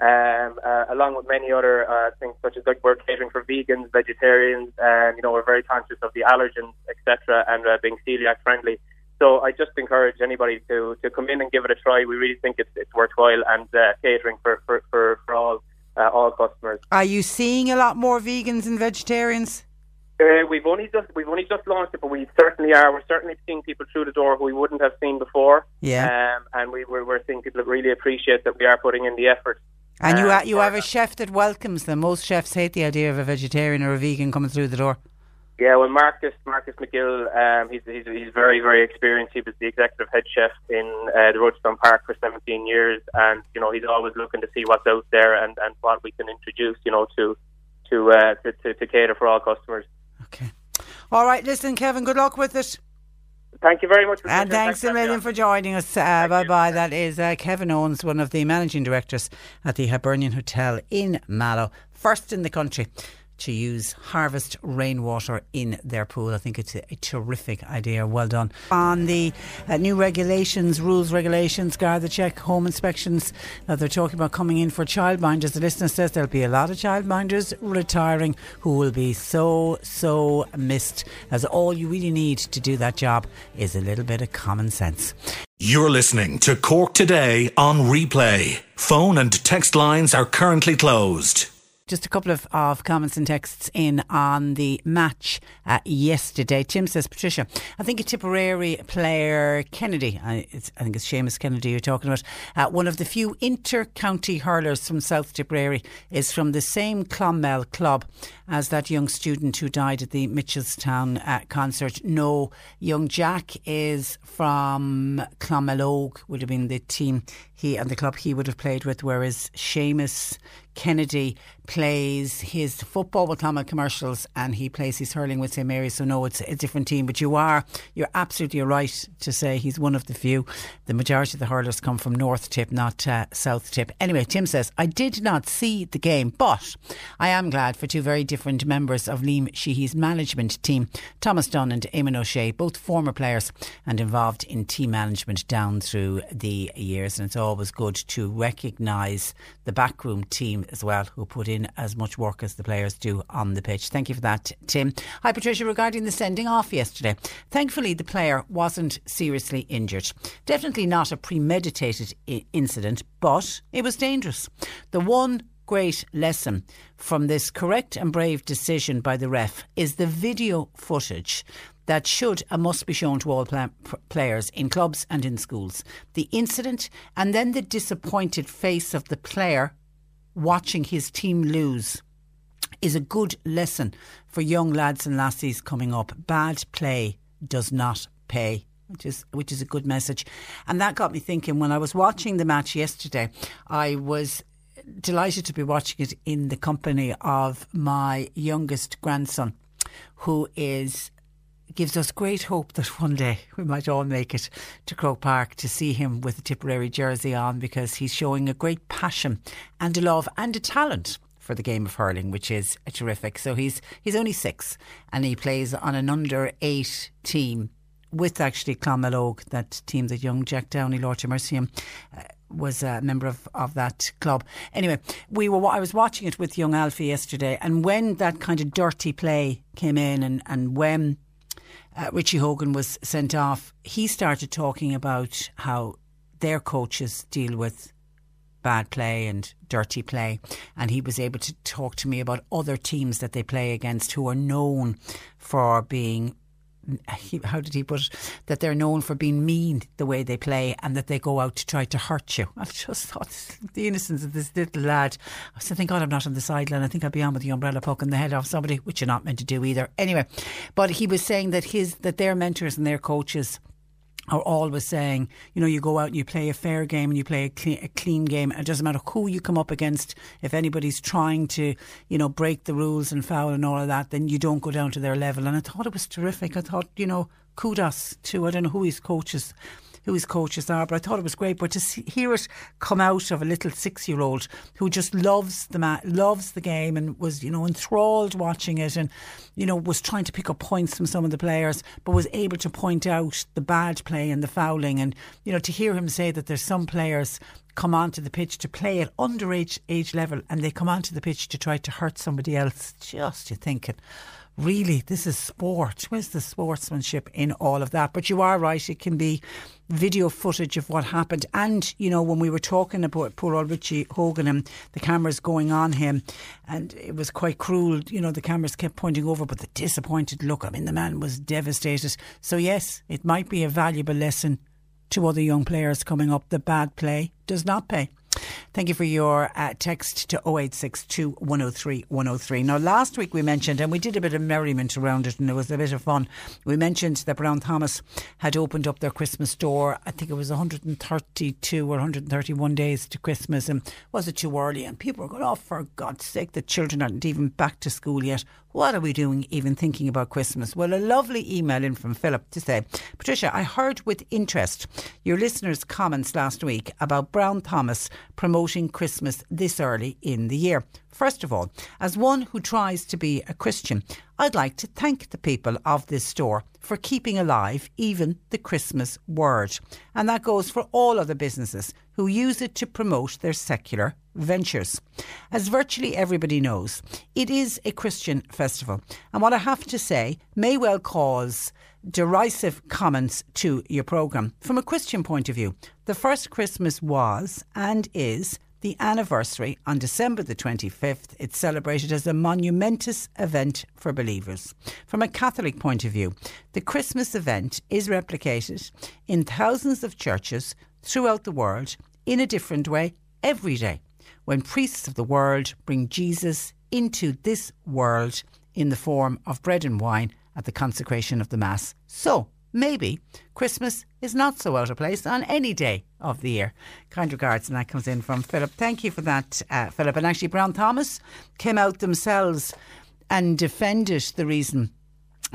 Um, uh, along with many other uh, things such as like we're catering for vegans, vegetarians, and you know we're very conscious of the allergens, etc., and uh, being celiac friendly. So I just encourage anybody to, to come in and give it a try. We really think it's, it's worthwhile and uh, catering for for, for, for all uh, all customers. Are you seeing a lot more vegans and vegetarians? Uh, we've only just we've only just launched it, but we certainly are. We're certainly seeing people through the door who we wouldn't have seen before. Yeah. Um, and we we're, we're seeing people that really appreciate that we are putting in the effort. And you Uh, ha- you have a chef that welcomes them. Most chefs hate the idea of a vegetarian or a vegan coming through the door. Yeah, well, Marcus Marcus McGill, um, he's, he's he's very very experienced. He was the executive head chef in uh, the Rochestown Park for 17 years, and you know he's always looking to see what's out there and, and what we can introduce, you know, to to, uh, to to to cater for all customers. Okay. All right, listen, Kevin. Good luck with it. Thank you very much. And Patricia. thanks a for million for joining us. Uh, bye bye. That is uh, Kevin Owens, one of the managing directors at the Hibernian Hotel in Mallow, first in the country to use harvest rainwater in their pool. I think it's a, a terrific idea. Well done. On the uh, new regulations, rules, regulations, Garda check, home inspections that they're talking about coming in for childminders. The listener says there'll be a lot of childminders retiring who will be so, so missed, as all you really need to do that job is a little bit of common sense. You're listening to Cork Today on replay. Phone and text lines are currently closed. Just a couple of, of comments and texts in on the match uh, yesterday. Tim says, Patricia, I think a Tipperary player, Kennedy, I, I think it's Seamus Kennedy you're talking about, uh, one of the few inter-county hurlers from South Tipperary is from the same Clonmel club as that young student who died at the Mitchelstown uh, concert. No, young Jack is from Clonmel would have been the team he and the club he would have played with, whereas Seamus Kennedy plays his football with Clonmel Commercials and he plays his hurling with St Mary's. So no, it's a different team. But you are you're absolutely right to say he's one of the few. The majority of the hurlers come from North Tip, not uh, South Tip. Anyway, Tim says I did not see the game, but I am glad for two very different members of Liam Sheedy's management team, Thomas Dunne and Eamon O'Shea, both former players and involved in team management down through the years. And it's always good to recognise the backroom team as well, who put in as much work as the players do on the pitch. Thank you for that, Tim. Hi, Patricia. Regarding the sending off yesterday, thankfully the player wasn't seriously injured. Definitely not a premeditated I- incident, but it was dangerous. The one great lesson from this correct and brave decision by the ref is the video footage that should and must be shown to all pla- p- players in clubs and in schools. The incident and then the disappointed face of the player watching his team lose is a good lesson for young lads and lassies coming up. Bad play does not pay. Which is which is a good message, and that got me thinking. When I was watching the match yesterday, I was delighted to be watching it in the company of my youngest grandson, who is gives us great hope that one day we might all make it to Croke Park to see him with a Tipperary jersey on because he's showing a great passion and a love and a talent for the game of hurling, which is terrific. So he's he's only six and he plays on an under eight team with actually Clonmel that team that young Jack Downey, Lord to mercy him, uh, was a member of, of that club. Anyway, we were. I was watching it with young Alfie yesterday, and when that kind of dirty play came in, and and when uh, Richie Hogan was sent off, he started talking about how their coaches deal with bad play and dirty play. And he was able to talk to me about other teams that they play against who are known for being. He- How did he put it? That they're known for being mean the way they play and that they go out to try to hurt you. I just thought the innocence of this little lad. I said, thank God I'm not on the sideline. I think I'll be on with the umbrella poking the head off somebody, which you're not meant to do either. Anyway, but he was saying that his that their mentors and their coaches are always saying, you know, you go out and you play a fair game and you play a clean, a clean game. It doesn't matter who you come up against. If anybody's trying to, you know, break the rules and foul and all of that, then you don't go down to their level. And I thought it was terrific. I thought, you know, kudos to, I don't know who his coaches who his coaches are, but I thought it was great. But to see, hear it come out of a little six-year-old who just loves the ma- loves the game and was, you know, enthralled watching it, and you know, was trying to pick up points from some of the players, but was able to point out the bad play and the fouling, and you know, to hear him say that there's some players come onto the pitch to play at underage age level, and they come onto the pitch to try to hurt somebody else. Just you thinking really, this is sport. Where's the sportsmanship in all of that? But you are right, it can be video footage of what happened. And, you know, when we were talking about poor old Richie Hogan and the cameras going on him, and it was quite cruel, you know, the cameras kept pointing over, but the disappointed look, I mean, the man was devastated. So, yes, it might be a valuable lesson to other young players coming up. The bad play does not pay. Thank you for your uh, text to 0862 103 103. Now, last week we mentioned, and we did a bit of merriment around it, and it was a bit of fun. We mentioned that Brown Thomas had opened up their Christmas store. I think it was 132 or 131 days to Christmas, and was it too early? And people were going, oh, for God's sake, the children aren't even back to school yet. What are we doing even thinking about Christmas? Well, a lovely email in from Philip to say, Patricia, I heard with interest your listeners' comments last week about Brown Thomas promoting Christmas this early in the year. First of all, as one who tries to be a Christian, I'd like to thank the people of this store for keeping alive even the Christmas word. And that goes for all other businesses who use it to promote their secular ventures. As virtually everybody knows, it is a Christian festival. And what I have to say may well cause derisive comments to your programme. From a Christian point of view, the first Christmas was and is the anniversary on December the 25th. It's celebrated as a monumentous event for believers. From a Catholic point of view, the Christmas event is replicated in thousands of churches throughout the world in a different way every day when priests of the world bring Jesus into this world in the form of bread and wine at the consecration of the Mass. So, maybe Christmas is not so out of place on any day of the year. Kind regards, and that comes in from Philip. Thank you for that, uh, Philip. And actually, Brown Thomas came out themselves and defended the reason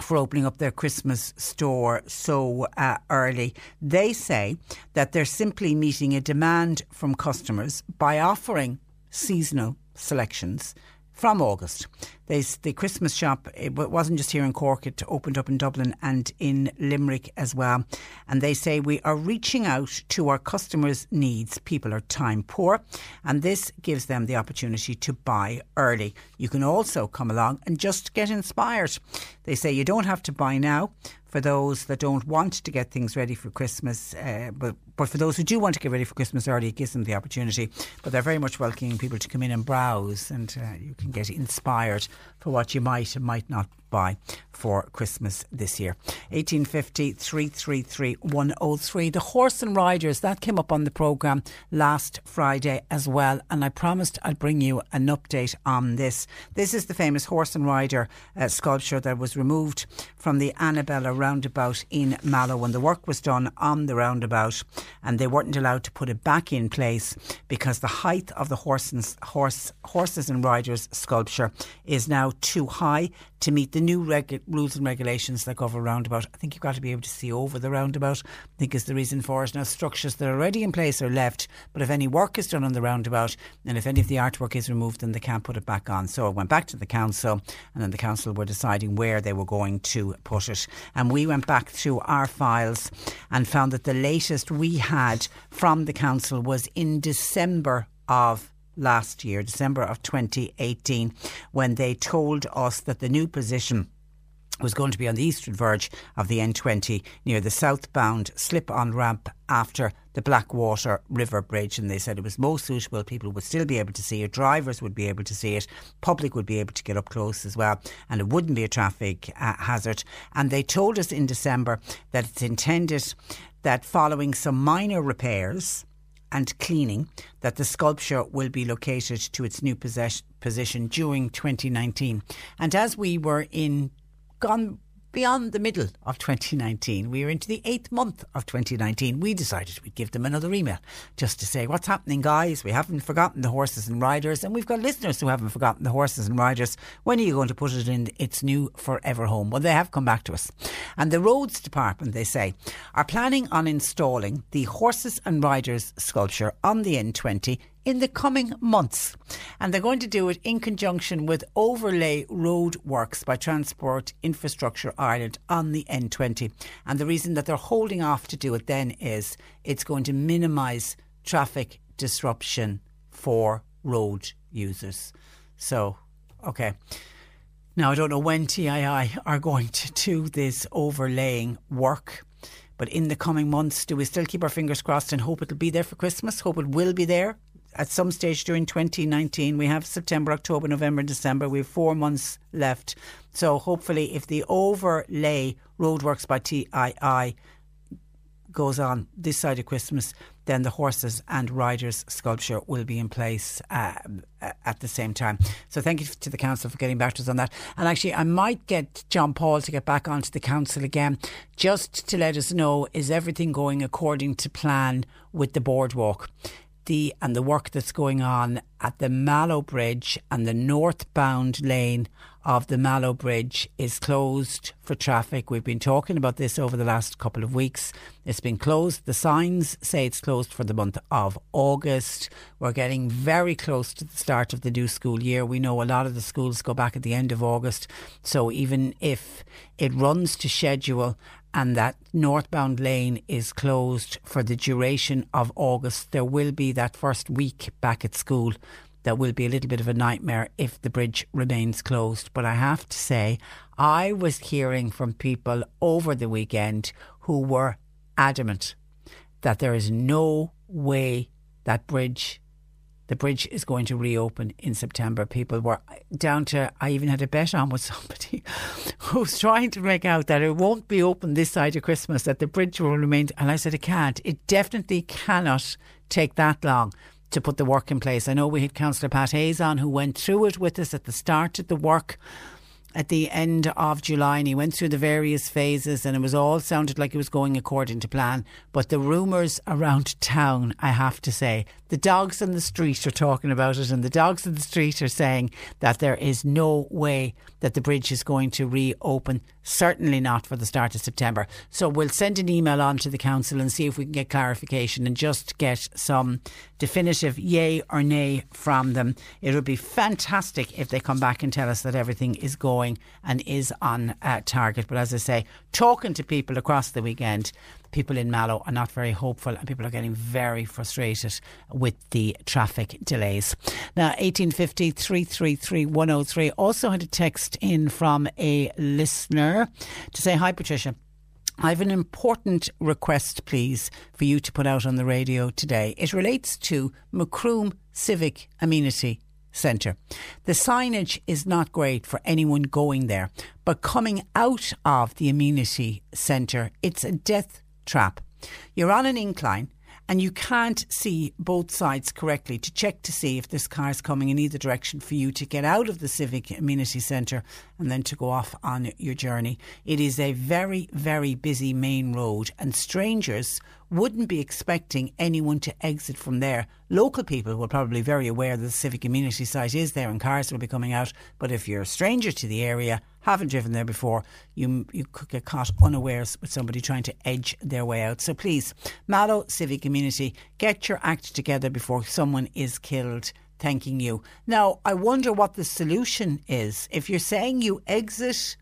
for opening up their Christmas store so uh, early. They say that they're simply meeting a demand from customers by offering seasonal selections from August. They, the Christmas shop, it wasn't just here in Cork, it opened up in Dublin and in Limerick as well. And they say we are reaching out to our customers' needs. People are time poor, and this gives them the opportunity to buy early. You can also come along and just get inspired. They say you don't have to buy now for those that don't want to get things ready for Christmas, uh, but but for those who do want to get ready for Christmas early, it gives them the opportunity. But they're very much welcoming people to come in and browse, and uh, you can get inspired for what you might and might not buy for Christmas this year. 1850 333 103. The horse and riders, that came up on the programme last Friday as well. And I promised I'd bring you an update on this. This is the famous horse and rider uh, sculpture that was removed from the Annabella roundabout in Mallow when the work was done on the roundabout. And they weren't allowed to put it back in place because the height of the horse and, horse, horses and riders sculpture is now too high to meet the new regu- rules and regulations that cover roundabout. I think you've got to be able to see over the roundabout. I think is the reason for it. Now, structures that are already in place are left, but if any work is done on the roundabout and if any of the artwork is removed, then they can't put it back on. So it went back to the council, and then the council were deciding where they were going to put it. And we went back through our files and found that the latest we had from the council was in December of last year, December of 2018, when they told us that the new position was going to be on the eastern verge of the N20 near the southbound slip on ramp after the Blackwater River Bridge. And they said it was most suitable. People would still be able to see it, drivers would be able to see it, public would be able to get up close as well, and it wouldn't be a traffic uh, hazard. And they told us in December that it's intended that following some minor repairs, and cleaning that the sculpture will be located to its new possess- position during 2019. And as we were in gone beyond the middle of 2019. We are into the eighth month of 2019. We decided we'd give them another email just to say, What's happening, guys? We haven't forgotten the horses and riders, and we've got listeners who haven't forgotten the horses and riders. When are you going to put it in its new forever home? Well, they have come back to us. And the Roads Department, they say, are planning on installing the horses and riders sculpture on the N20 in the coming months. And they're going to do it in conjunction with overlay road works by Transport Infrastructure Ireland on the N20. And the reason that they're holding off to do it then is it's going to minimise traffic disruption for road users. So, okay. Now, I don't know when TII are going to do this overlaying work. But in the coming months, do we still keep our fingers crossed and hope it'll be there for Christmas? Hope it will be there at some stage during 2019. We have September, October, November, December. We have four months left. So hopefully, if the overlay roadworks by TII goes on this side of Christmas, then the horses and riders sculpture will be in place uh, at the same time. So thank you to the council for getting back to us on that. And actually, I might get John Paul to get back onto the council again, just to let us know is everything going according to plan with the boardwalk the and the work that's going on at the Mallow Bridge and the northbound lane of the Mallow Bridge is closed for traffic. We've been talking about this over the last couple of weeks. It's been closed. The signs say it's closed for the month of August. We're getting very close to the start of the new school year. We know a lot of the schools go back at the end of August. So even if it runs to schedule and that northbound lane is closed for the duration of August, there will be that first week back at school that will be a little bit of a nightmare if the bridge remains closed. But I have to say, I was hearing from people over the weekend who were adamant that there is no way that bridge the bridge is going to reopen in September. People were down to, I even had a bet on with somebody who was trying to make out that it won't be open this side of Christmas, that the bridge will remain. And I said, it can't. It definitely cannot take that long to put the work in place. I know we had Councillor Pat Hayes on who went through it with us at the start of the work at the end of July and he went through the various phases and it was all sounded like it was going according to plan. But the rumours around town, I have to say, the dogs on the street are talking about it and the dogs on the street are saying that there is no way that the bridge is going to reopen, certainly not for the start of September. So we'll send an email on to the council and see if we can get clarification and just get some definitive yay or nay from them. It would be fantastic if they come back and tell us that everything is going and is on uh, target. But as I say, talking to people across the weekend, people in Mallow are not very hopeful and people are getting very frustrated with the traffic delays. Now, 1850 333 103 also had a text in from a listener to say, Hi, Patricia. I have an important request, please, for you to put out on the radio today. It relates to Macroom Civic Amenity Centre. The signage is not great for anyone going there, but coming out of the amenity centre, it's a death trap. You're on an incline and you can't see both sides correctly to check to see if this car is coming in either direction for you to get out of the civic amenity centre and then to go off on your journey. It is a very, very busy main road, and strangers wouldn't be expecting anyone to exit from there. Local people will probably very aware that the civic amenity site is there and cars will be coming out. But if you're a stranger to the area, haven't driven there before, you you could get caught unawares with somebody trying to edge their way out. So please, Mallow Civic Community, get your act together before someone is killed. Thanking you. Now, I wonder what the solution is. If you're saying you exit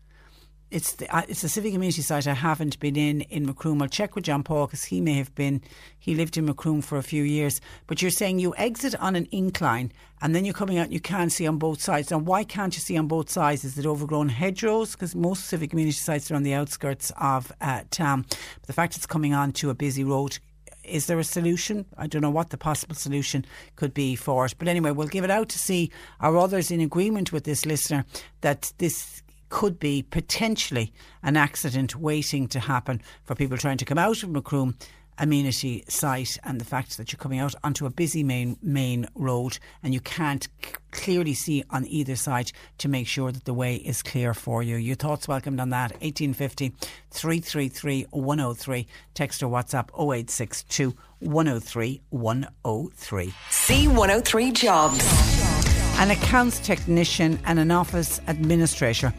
it's the uh, it's a civic community site I haven't been in in Macroom. I'll check with John Paul because he may have been. He lived in Macroom for a few years. But you're saying you exit on an incline and then you're coming out and you can't see on both sides. Now, why can't you see on both sides? Is it overgrown hedgerows? Because most civic community sites are on the outskirts of uh, town. But the fact it's coming on to a busy road is there a solution? I don't know what the possible solution could be for it. But anyway, we'll give it out to see are others in agreement with this listener that this could be potentially an accident waiting to happen for people trying to come out of Macroom amenity site and the fact that you're coming out onto a busy main main road and you can't c- clearly see on either side to make sure that the way is clear for you. Your thoughts welcomed on that. 1850 333 103 text or WhatsApp 0862 103 103 C103 Jobs an accounts technician and an office administrator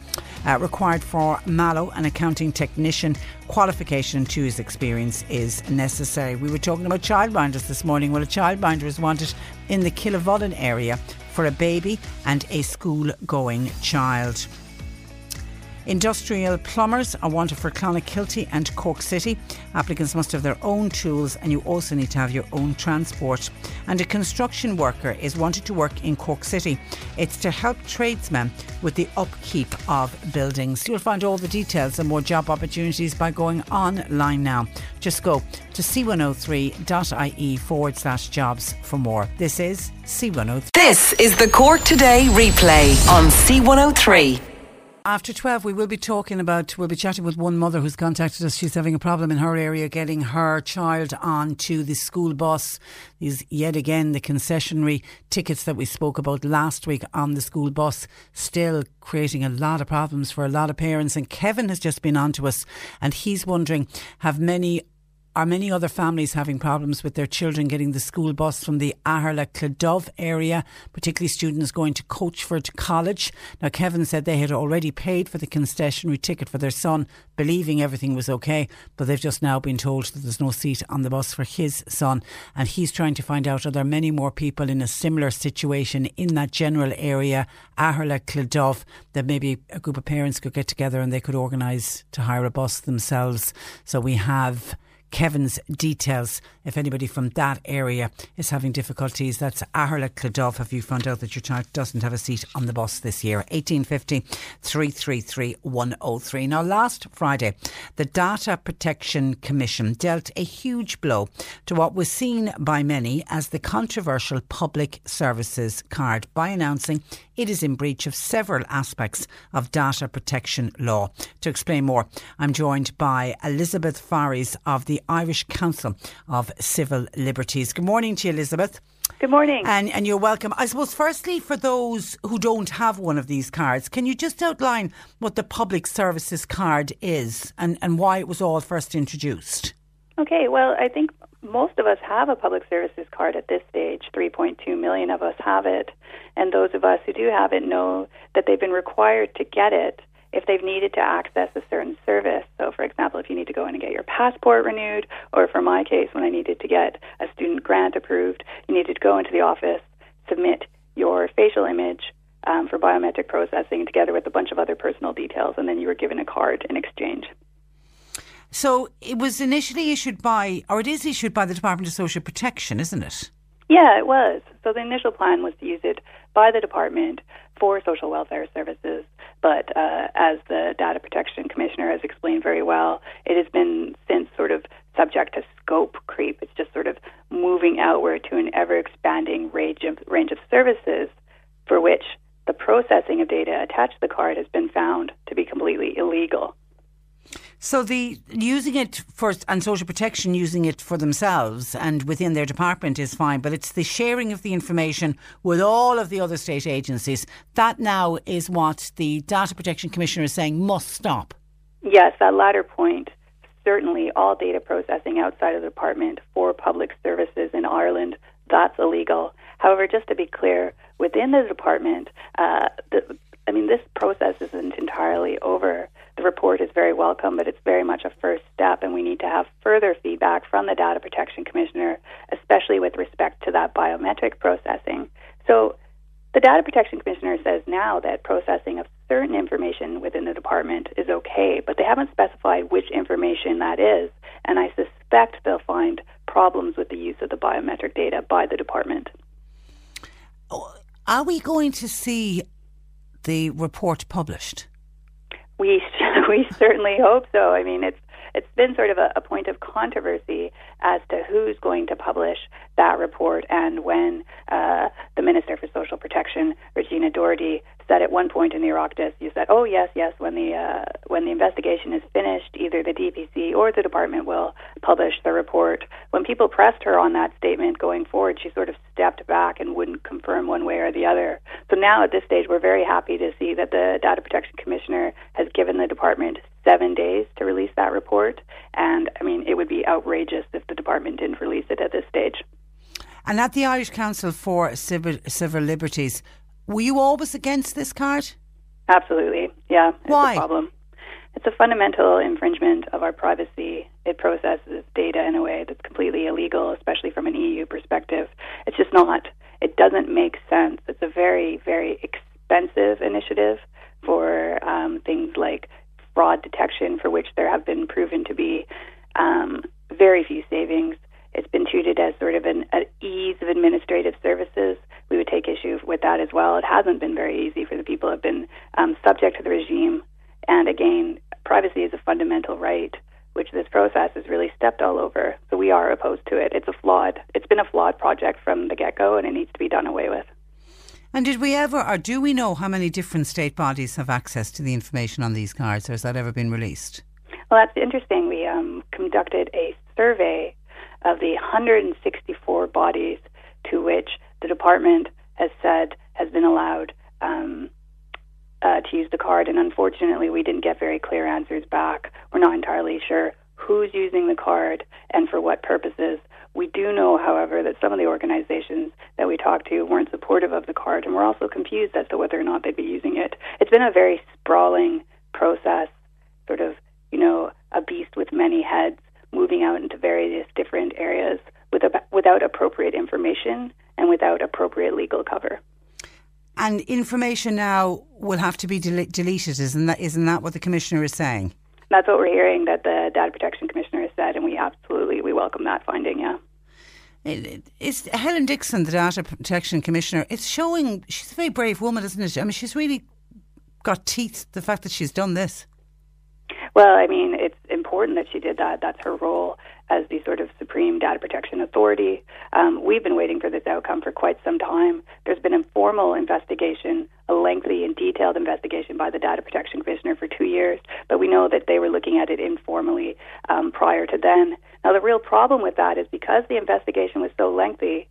uh, required for Mallow, an accounting technician. Qualification to his experience is necessary. We were talking about childminders this morning. Well, a childminder is wanted in the Killavullen area for a baby and a school going child. Industrial plumbers are wanted for Clonakilty and Cork City. Applicants must have their own tools and you also need to have your own transport. And a construction worker is wanted to work in Cork City. It's to help tradesmen with the upkeep of buildings. You'll find all the details and more job opportunities by going online now. Just go to c103.ie forward slash jobs for more. This is C103. This is the Cork Today replay on C103. After 12, we will be talking about, we'll be chatting with one mother who's contacted us. She's having a problem in her area getting her child onto the school bus. These, yet again, the concessionary tickets that we spoke about last week on the school bus, still creating a lot of problems for a lot of parents. And Kevin has just been on to us and he's wondering have many are many other families having problems with their children getting the school bus from the Aherla Cloughduv area, particularly students going to Coachford College. Now, Kevin said they had already paid for the concessionary ticket for their son, believing everything was okay, but they've just now been told that there's no seat on the bus for his son. And he's trying to find out are there many more people in a similar situation in that general area, Aherla Cloughduv, that maybe a group of parents could get together and they could organise to hire a bus themselves. So we have Kevin's details. If anybody from that area is having difficulties, that's Aherla Cloughduv. Have you found out that your child doesn't have a seat on the bus this year? 1850 333 103. Now, last Friday, the Data Protection Commission dealt a huge blow to what was seen by many as the controversial public services card by announcing it is in breach of several aspects of data protection law. To explain more, I'm joined by Elizabeth Farries of the Irish Council of Civil Liberties. Good morning to you, Elizabeth. Good morning. And, and you're welcome. I suppose, firstly, for those who don't have one of these cards, can you just outline what the public services card is and, and why it was all first introduced? Okay, well, I think most of us have a public services card at this stage. 3.2 million of us have it. And those of us who do have it know that they've been required to get it if they've needed to access a certain service. So, for example, if you need to go in and get your passport renewed, or for my case, when I needed to get a student grant approved, you needed to go into the office, submit your facial image um, for biometric processing together with a bunch of other personal details, and then you were given a card in exchange. So it was initially issued by, or it is issued by the Department of Social Protection, isn't it? Yeah, it was. So the initial plan was to use it by the department for social welfare services. But uh, as the Data Protection Commissioner has explained very well, it has been since sort of subject to scope creep. It's just sort of moving outward to an ever expanding range of, range of services for which the processing of data attached to the card has been found to be completely illegal. So the using it for and social protection using it for themselves and within their department is fine, but it's the sharing of the information with all of the other state agencies that now is what the data protection commissioner is saying must stop. Yes, that latter point. Certainly, all data processing outside of the department for public services in Ireland that's illegal. However, just to be clear, within the department, uh, the, I mean, this process isn't entirely over the report is very welcome, but it's very much a first step, and we need to have further feedback from the Data Protection Commissioner, especially with respect to that biometric processing. So, the Data Protection Commissioner says now that processing of certain information within the department is okay, but they haven't specified which information that is, and I suspect they'll find problems with the use of the biometric data by the department. Are we going to see the report published? We we certainly hope so. I mean, it's it's been sort of a, a, point of controversy as to who's going to publish that report and when uh, the Minister for Social Protection, Regina Doherty, said at one point in the Oireachtas, you said, "Oh yes, yes, when the uh, when the investigation is finished, either the DPC or the department will publish the report." When people pressed her on that statement going forward, she sort of stepped back and wouldn't confirm one way or the other. So now at this stage, we're very happy to see that the Data Protection Commissioner has given the department seven days to release that report. And I mean, it would be outrageous if the department didn't release it at this stage. And at the Irish Council for Civil, Civil Liberties, were you always against this card? Absolutely, yeah. Why? It's a problem. It's a fundamental infringement of our privacy. It processes data in a way that's completely illegal, especially from an EU perspective. It's just not. It doesn't make sense. It's a very, very expensive initiative for um, things like fraud detection, for which there have been proven to be um, very few savings. It's been treated as sort of an, an ease of administrative services. We would take issue with that as well. It hasn't been very easy for the people who have been um, subject to the regime. And again, privacy is a fundamental right, which this process has really stepped all over. So we are opposed to it. It's a flawed. It's been a flawed project from the get go, and it needs to be done away with. And did we ever, or do we know how many different state bodies have access to the information on these cards, or has that ever been released? Well, that's interesting. We um, conducted a survey of the 164 bodies to which the department has said has been allowed um, uh, to use the card, and unfortunately, we didn't get very clear answers back. We're not entirely sure who's using the card and for what purposes. We do know, however, that some of the organizations that we talked to weren't supportive of the card and were also confused as to whether or not they'd be using it. It's been a very sprawling process, sort of, you know, a beast with many heads moving out into various different areas with without appropriate information and without appropriate legal cover. And information now will have to be del- deleted, isn't that, isn't that what the Commissioner is saying? That's what we're hearing that the Data Protection Commissioner has said, and we absolutely we welcome that finding. Yeah. It's Helen Dixon, the Data Protection Commissioner. It's showing she's a very brave woman, isn't it? I mean, she's really got teeth. The fact that she's done this. Well, I mean, it's important that she did that. That's her role as the sort of supreme data protection authority. Um, we've been waiting for this outcome for quite some time. There's been a formal investigation, a lengthy and detailed investigation by the data protection commissioner for two years, but we know that they were looking at it informally um, prior to then. Now, the real problem with that is because the investigation was so lengthy,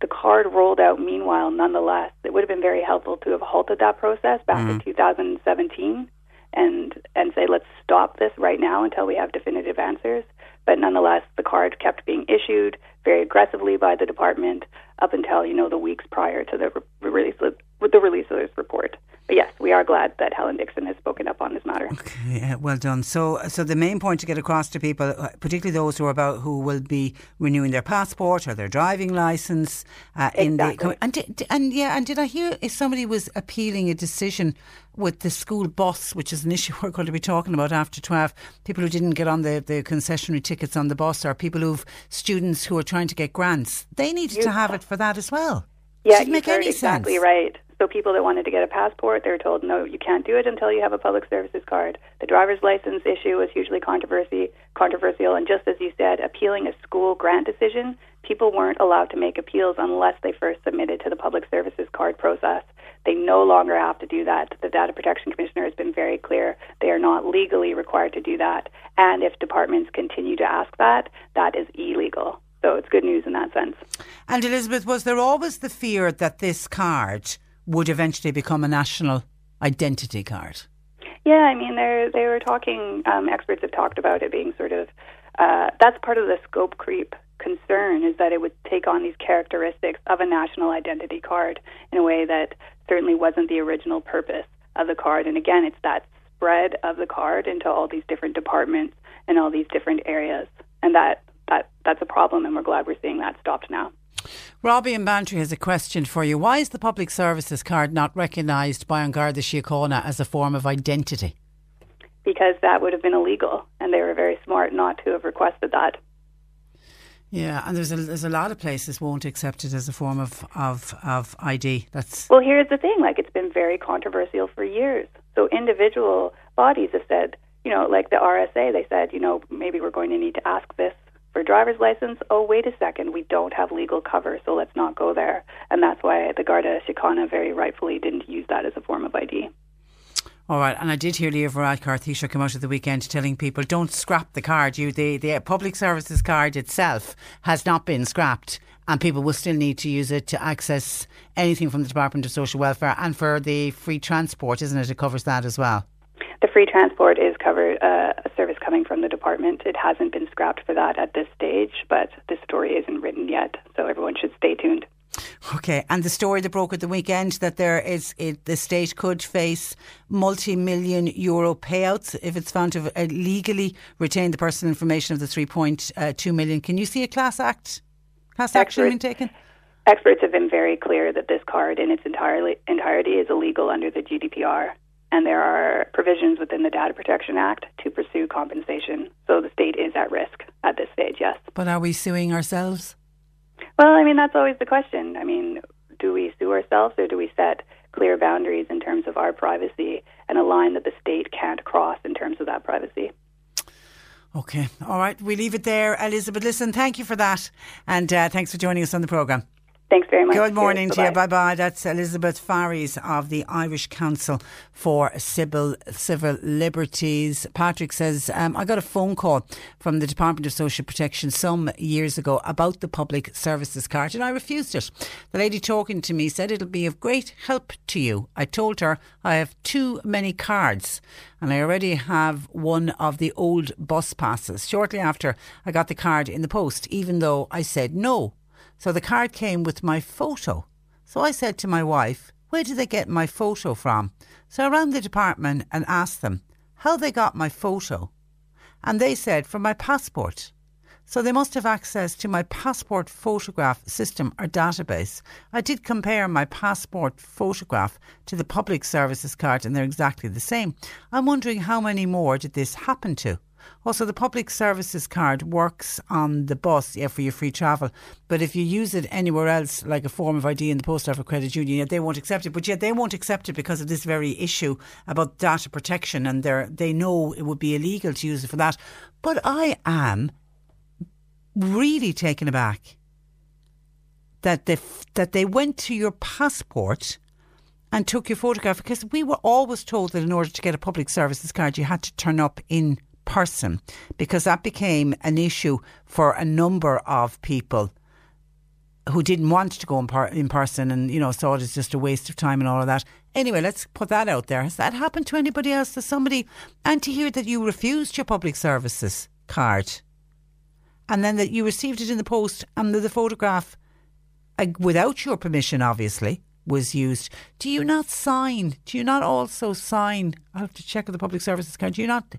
the card rolled out meanwhile nonetheless. It would have been very helpful to have halted that process back mm-hmm. in 2017 and and say let's stop this right now until we have definitive answers. But nonetheless, the card kept being issued very aggressively by the department up until you know the weeks prior to the re- release of, the release of this report. But yes, we are glad that Helen Dixon has spoken up on this matter. Okay, yeah, well done. So, so the main point to get across to people, uh, particularly those who are about who will be renewing their passport or their driving license, uh, exactly. in the and did, and yeah, and did I hear if somebody was appealing a decision with the school bus, which is an issue we're going to be talking about after twelve? People who didn't get on the the concessionary tickets on the bus, or people who've students who are trying to get grants, they needed to have it for that as well. Yeah, Does make any exactly sense? right. So people that wanted to get a passport, they were told, no, you can't do it until you have a public services card. The driver's license issue was hugely controversy, controversial, and just as you said, appealing a school grant decision, people weren't allowed to make appeals unless they first submitted to the public services card process. They no longer have to do that. The Data Protection Commissioner has been very clear. They are not legally required to do that. And if departments continue to ask that, that is illegal. So it's good news in that sense. And Elizabeth, was there always the fear that this card would eventually become a national identity card? Yeah, I mean, they they were talking. Um, experts have talked about it being sort of uh, that's part of the scope creep concern is that it would take on these characteristics of a national identity card in a way that certainly wasn't the original purpose of the card. And again, it's that spread of the card into all these different departments and all these different areas, and that that that's a problem, and we're glad we're seeing that stopped now. Robbie and Bantry has a question for you. Why is the public services card not recognised by An Garda Síochána as a form of identity? Because that would have been illegal, and they were very smart not to have requested that. Yeah, and there's a there's a lot of places won't accept it as a form of of, of ID. That's well. Here's the thing: like it's been very controversial for years. So individual bodies have said, you know, like the RSA, they said, you know, maybe we're going to need to ask this for driver's license, oh, wait a second, we don't have legal cover, so let's not go there. And that's why the Garda Síochána very rightfully didn't use that as a form of ID. All right, and I did hear Leo Varadkar come out at the weekend telling people don't scrap the card. You, the, the public services card itself has not been scrapped, and people will still need to use it to access anything from the Department of Social Welfare and for the free transport, isn't it? It covers that as well. The free transport is covered, uh, a service coming from the department. It hasn't been scrapped for that at this stage, but the story isn't written yet, so everyone should stay tuned. Okay, and the story that broke at the weekend that there is it, the state could face multi-million euro payouts if it's found to have illegally retained the personal information of the 3.2 uh, million. Can you see a class act, class action being taken? Experts have been very clear that this card in its entirely entirety is illegal under the GDPR and there are provisions within the Data Protection Act to pursue compensation. So the state is at risk at this stage, yes. But are we suing ourselves? Well, I mean, that's always the question. I mean, do we sue ourselves or do we set clear boundaries in terms of our privacy and a line that the state can't cross in terms of that privacy? Okay, all right, we leave it there. Elizabeth, listen, thank you for that, and uh, thanks for joining us on the programme. Thanks very much. Good morning Cheers. to you. Bye-bye. Bye bye. That's Elizabeth Farries of the Irish Council for Civil, Civil Liberties. Patrick says, um, I got a phone call from the Department of Social Protection some years ago about the public services card and I refused it. The lady talking to me said it'll be of great help to you. I told her I have too many cards and I already have one of the old bus passes. Shortly after, I got the card in the post, even though I said no. So the card came with my photo. So I said to my wife, Where did they get my photo from? So I rang the department and asked them how they got my photo. And they said, From my passport. So they must have access to my passport photograph system or database. I did compare my passport photograph to the public services card and they're exactly the same. I'm wondering how many more did this happen to? Also, the public services card works on the bus, yeah, for your free travel. But if you use it anywhere else, like a form of ID in the post office or credit union, they won't accept it. But yet they won't accept it because of this very issue about data protection, and they know it would be illegal to use it for that. But I am really taken aback that they that they went to your passport and took your photograph because we were always told that in order to get a public services card you had to turn up in person because that became an issue for a number of people who didn't want to go in, par- in person and you know saw it as just a waste of time and all of that. Anyway, let's put that out there. Has that happened to anybody else? Does somebody and to hear that you refused your public services card and then that you received it in the post and that the photograph without your permission obviously was used. Do you not sign? Do you not also sign? I have to check with the public services card. Do you not?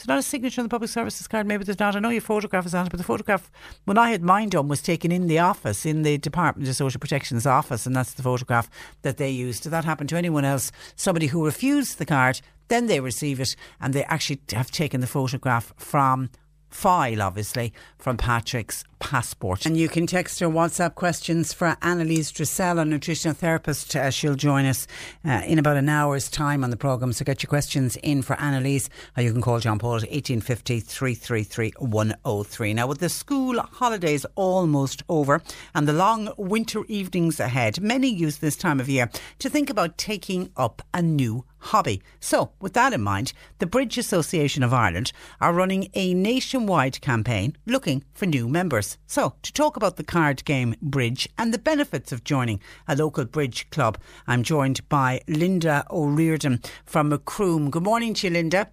It's not a signature on the public services card. Maybe there's not. I know your photograph is on it, but the photograph when I had mine done was taken in the office in the Department of Social Protection's office, and that's the photograph that they used. Did that happen to anyone else? Somebody who refused the card, then they receive it, and they actually have taken the photograph from file, obviously, from Patrick's passport. And you can text her WhatsApp questions for Annalise Dressel, a nutritional therapist. Uh, she'll join us uh, in about an hour's time on the programme. So get your questions in for Annalise, or you can call John Paul at 1850 333 103. Now, with the school holidays almost over and the long winter evenings ahead, many use this time of year to think about taking up a new hobby. So, with that in mind, the Bridge Association of Ireland are running a nationwide campaign looking for new members. So, to talk about the card game Bridge and the benefits of joining a local bridge club, I'm joined by Linda O'Riordan from Macroom. Good morning to you, Linda.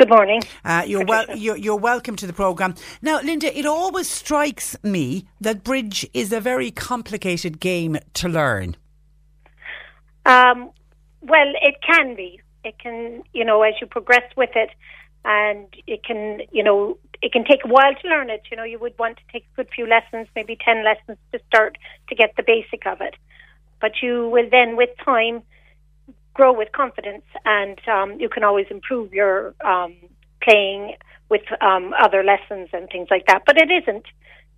Good morning. Uh, you're, well, you're, you're welcome to the programme. Now, Linda, it always strikes me that bridge is a very complicated game to learn. Um, well, it can be. It can, you know, as you progress with it, and it can, you know, it can take a while to learn it. You know, you would want to take a good few lessons, maybe 10 lessons to start to get the basic of it. But you will then, with time, grow with confidence, and um, you can always improve your um, playing with um, other lessons and things like that. But it isn't.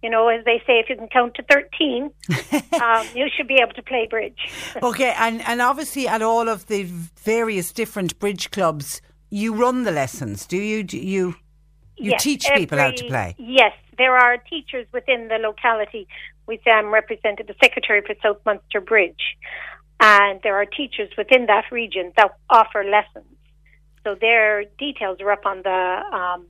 You know, as they say, if you can count to 13, um, you should be able to play bridge. okay, and, and obviously at all of the various different bridge clubs, you run the lessons, do you? Do you you Yes, teach people how to play? Yes, there are teachers within the locality. With um, represented the secretary for South Munster Bridge, and there are teachers within that region that offer lessons. So their details are up on the um,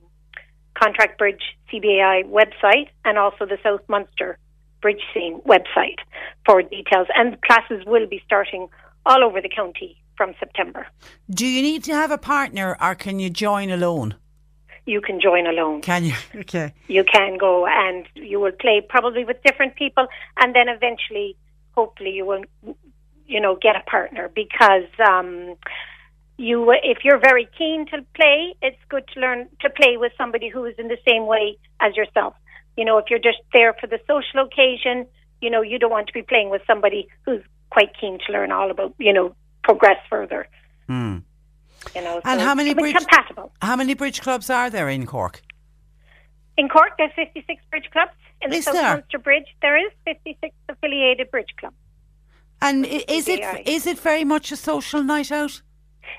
Contract Bridge CBAI website and also the South Munster Bridge Scene website for details. And classes will be starting all over the county from September. Do you need to have a partner or can you join alone? You can join alone. Can you? Okay. you can go and you will play probably with different people and then eventually hopefully you will you know get a partner because um you if you're very keen to play it's good to learn to play with somebody who is in the same way as yourself you know if you're just there for the social occasion you know you don't want to be playing with somebody who's quite keen to learn all about you know progress further Hmm. you know And so how many bridge compatible How many bridge clubs are there in Cork? In Cork, there's 56 bridge clubs. In the Is South there? Munster Bridge, there is 56 affiliated bridge clubs. And is it CBI. is it very much a social night out?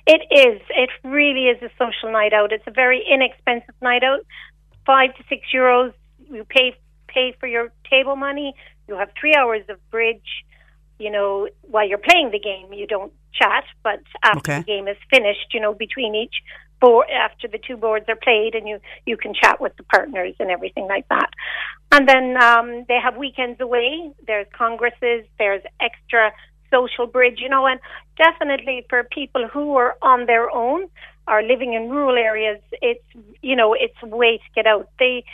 It is. It really is a social night out. It's a very inexpensive night out. Five to six euros. You pay pay for your table money, You have three hours of bridge. You know, while you're playing the game, you don't chat, but after Okay. the game is finished, you know, between each board, after the two boards are played, and you you can chat with the partners and everything like that. And then um, they have weekends away. There's congresses. There's extra social bridge, you know, and definitely for people who are on their own or living in rural areas, it's you know it's a way to get out. They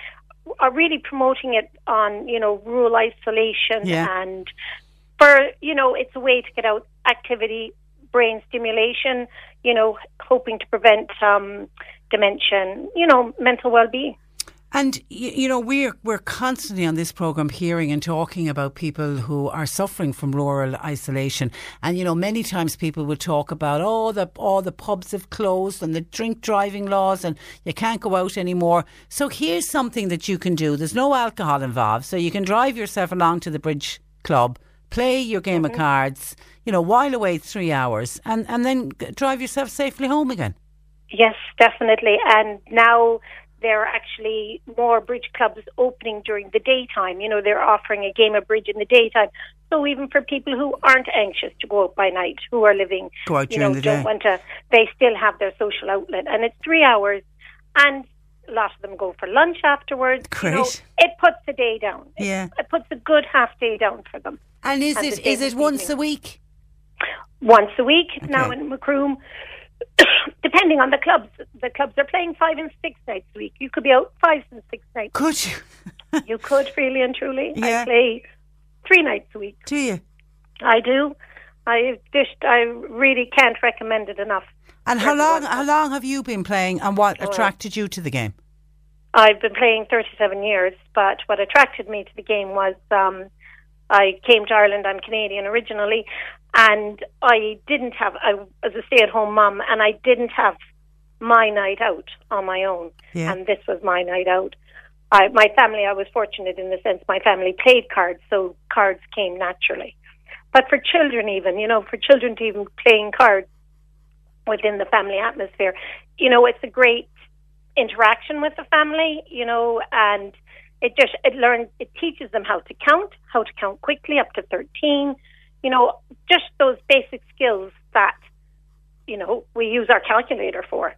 are really promoting it on you know rural isolation Yeah. and for you know it's a way to get out activity brain stimulation you know hoping to prevent um dementia you know mental well-being And you, know we're we're constantly on this program hearing and talking about people who are suffering from rural isolation, and you know many times people will talk about oh the all the pubs have closed and the drink driving laws and you can't go out anymore. So here's something that you can do. There's no alcohol involved, so you can drive yourself along to the bridge club, play your game of cards, you know while away three hours, and and then drive yourself safely home again. Yes, definitely. And now there are actually more bridge clubs opening during the daytime. You know, they're offering a game of bridge in the daytime. So even for people who aren't anxious to go out by night, who are living, Go out you during know, the don't day. want to, they still have their social outlet. And it's three hours. And a lot of them go for lunch afterwards. You know, Great. it puts the day down. It- Yeah. It, puts a good half day down for them. And is it is it the same is it this once evening. a week? once a week now Okay. in Macroom. Depending on the clubs, the clubs are playing five and six nights a week. You could be out five and six nights. Could you? You could really and truly. Yeah. I play three nights a week. Do you? I do. I just I really can't recommend it enough. And how long how long have you been playing and what attracted you to the game? I've been playing 37 years, but what attracted me to the game was um, I came to Ireland. I'm Canadian originally, and I didn't have. I was a stay-at-home mum, and I didn't have my night out on my own, Yeah. and this was my night out. I, my family, I was fortunate in the sense my family played cards, so cards came naturally. But for children, even you know, for children to even playing cards within the family atmosphere, you know, it's a great interaction with the family, you know, and it just it learns it teaches them how to count, how to count quickly up to thirteen, you know, just those basic skills that you know we use our calculator for.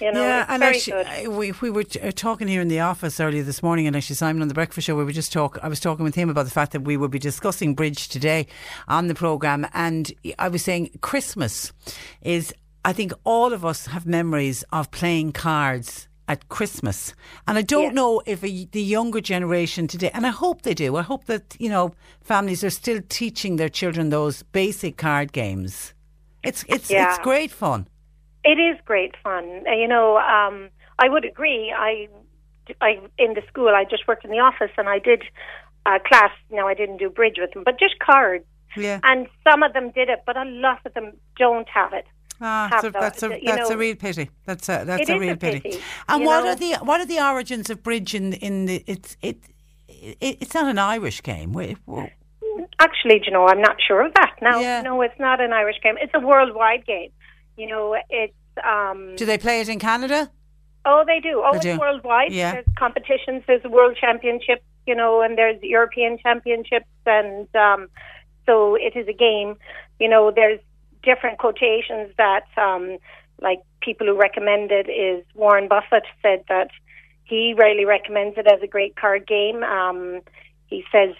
You know, yeah, and actually, good. We we were uh, talking here in the office earlier this morning, and actually Simon on the breakfast show, we were just talk. I was talking with him about the fact that we will be discussing bridge today on the program, and I was saying Christmas is. I think all of us have memories of playing cards at Christmas, and I don't Yes. know if a, the younger generation today, and I hope they do. I hope that you know families are still teaching their children those basic card games. It's it's it's great fun. It is great fun. Uh, You know, um, I would agree. I, I in the school, I just worked in the office, and I did a class. Now I didn't do bridge with them, but just cards. Yeah. And some of them did it, but a lot of them don't have it. Ah, so that's a that's a real pity. That's a that's a real a pity. pity, And what know? are the what are the origins of bridge in in the it's it, it it's not an Irish game. Whoa. Actually, you know, I'm not sure of that. No, Yeah. no, it's not an Irish game. It's a worldwide game. You know, it's um. Do they play it in Canada? Oh, they do. Oh, They it's do. worldwide. Yeah. There's competitions. There's world championships. you know, and there's European championships, and um, so it is a game. You know, there's different quotations that, um, like people who recommend it is Warren Buffett said that he really recommends it as a great card game. Um, he says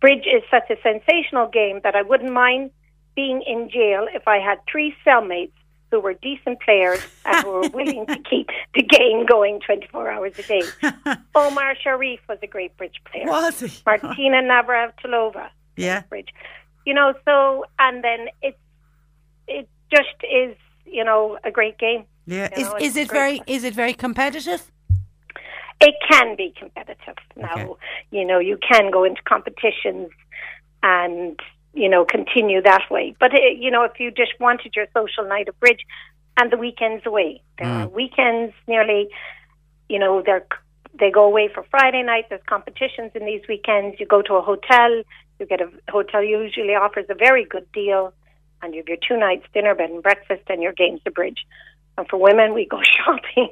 bridge is such a sensational game that I wouldn't mind being in jail if I had three cellmates who were decent players and who were willing to keep the game going 24 hours a day. Omar Sharif was a great bridge player. Was he? Martina Navratilova, Yeah. bridge. You know, so, and then it's, it just is, you know, a great game. Yeah. You Is know, is it's it very fun. is it very competitive? It can be competitive. Now, Okay. you know, you can go into competitions and, you know, continue that way. But, it, you know, if you just wanted your social night of bridge and the weekends away, there are mm. weekends nearly, you know, they're, they go away for Friday night. There's competitions in these weekends. You go to a hotel. You get a hotel usually offers a very good deal, and you have your two nights dinner, bed and breakfast, and your games of bridge. And for women, we go shopping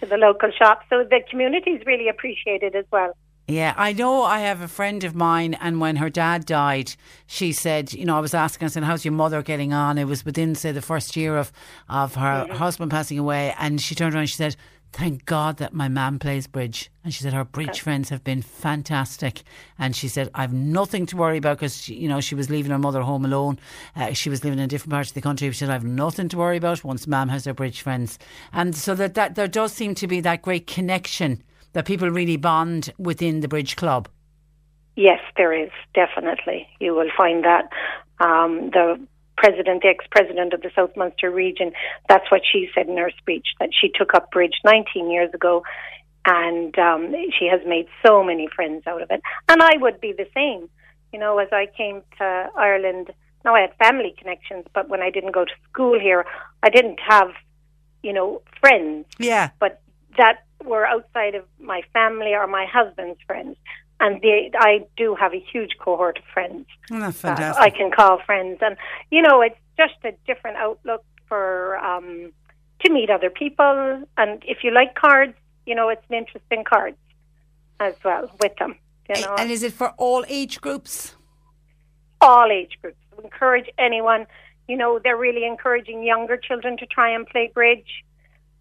to the local shop. So the communities really appreciate it as well. Yeah, I know I have a friend of mine, and when her dad died, she said, you know, I was asking, I said, how's your mother getting on? It was within, say, the first year of, of her Mhm. husband passing away, and she turned around and she said, Thank God that my mum plays bridge. And she said her bridge Okay. friends have been fantastic. And she said, I've nothing to worry about because, you know, she was leaving her mother home alone. Uh, she was living in a different part of the country. She said, I've nothing to worry about once mum has her bridge friends. And so that, that there does seem to be that great connection that people really bond within the bridge club. Yes, there is definitely. You will find that um, the president, the ex-president of the South Munster region, that's what she said in her speech that she took up bridge 19 years ago, and um, she has made so many friends out of it. And I would be the same. You know, as I came to Ireland, now I had family connections, but when I didn't go to school here, I didn't have, you know, friends Yeah. but that were outside of my family or my husband's friends. And they, I do have a huge cohort of friends Oh, that. I can call friends. And, you know, it's just a different outlook for, um, to meet other people. And if you like cards, you know, it's an interesting cards as well with them, you know. and is it for all age groups? all age groups. We encourage anyone. You know, they're really encouraging younger children to try and play bridge.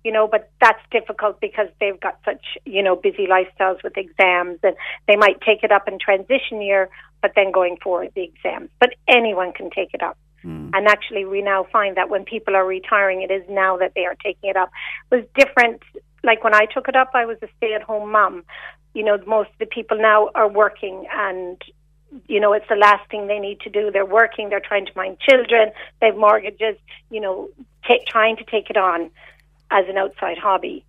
You know, but that's difficult because they've got such you know busy lifestyles with exams, and they might take it up in transition year, but then going forward the exams. But anyone can take it up. Hmm. And actually, we now find that when people are retiring, it is now that they are taking it up. It was different. Like when I took it up, I was a stay-at-home mom. You know, most of the people now are working, and you know, it's the last thing they need to do. They're working, they're trying to mind children, they have mortgages, you know, ta trying to take it on as an outside hobby.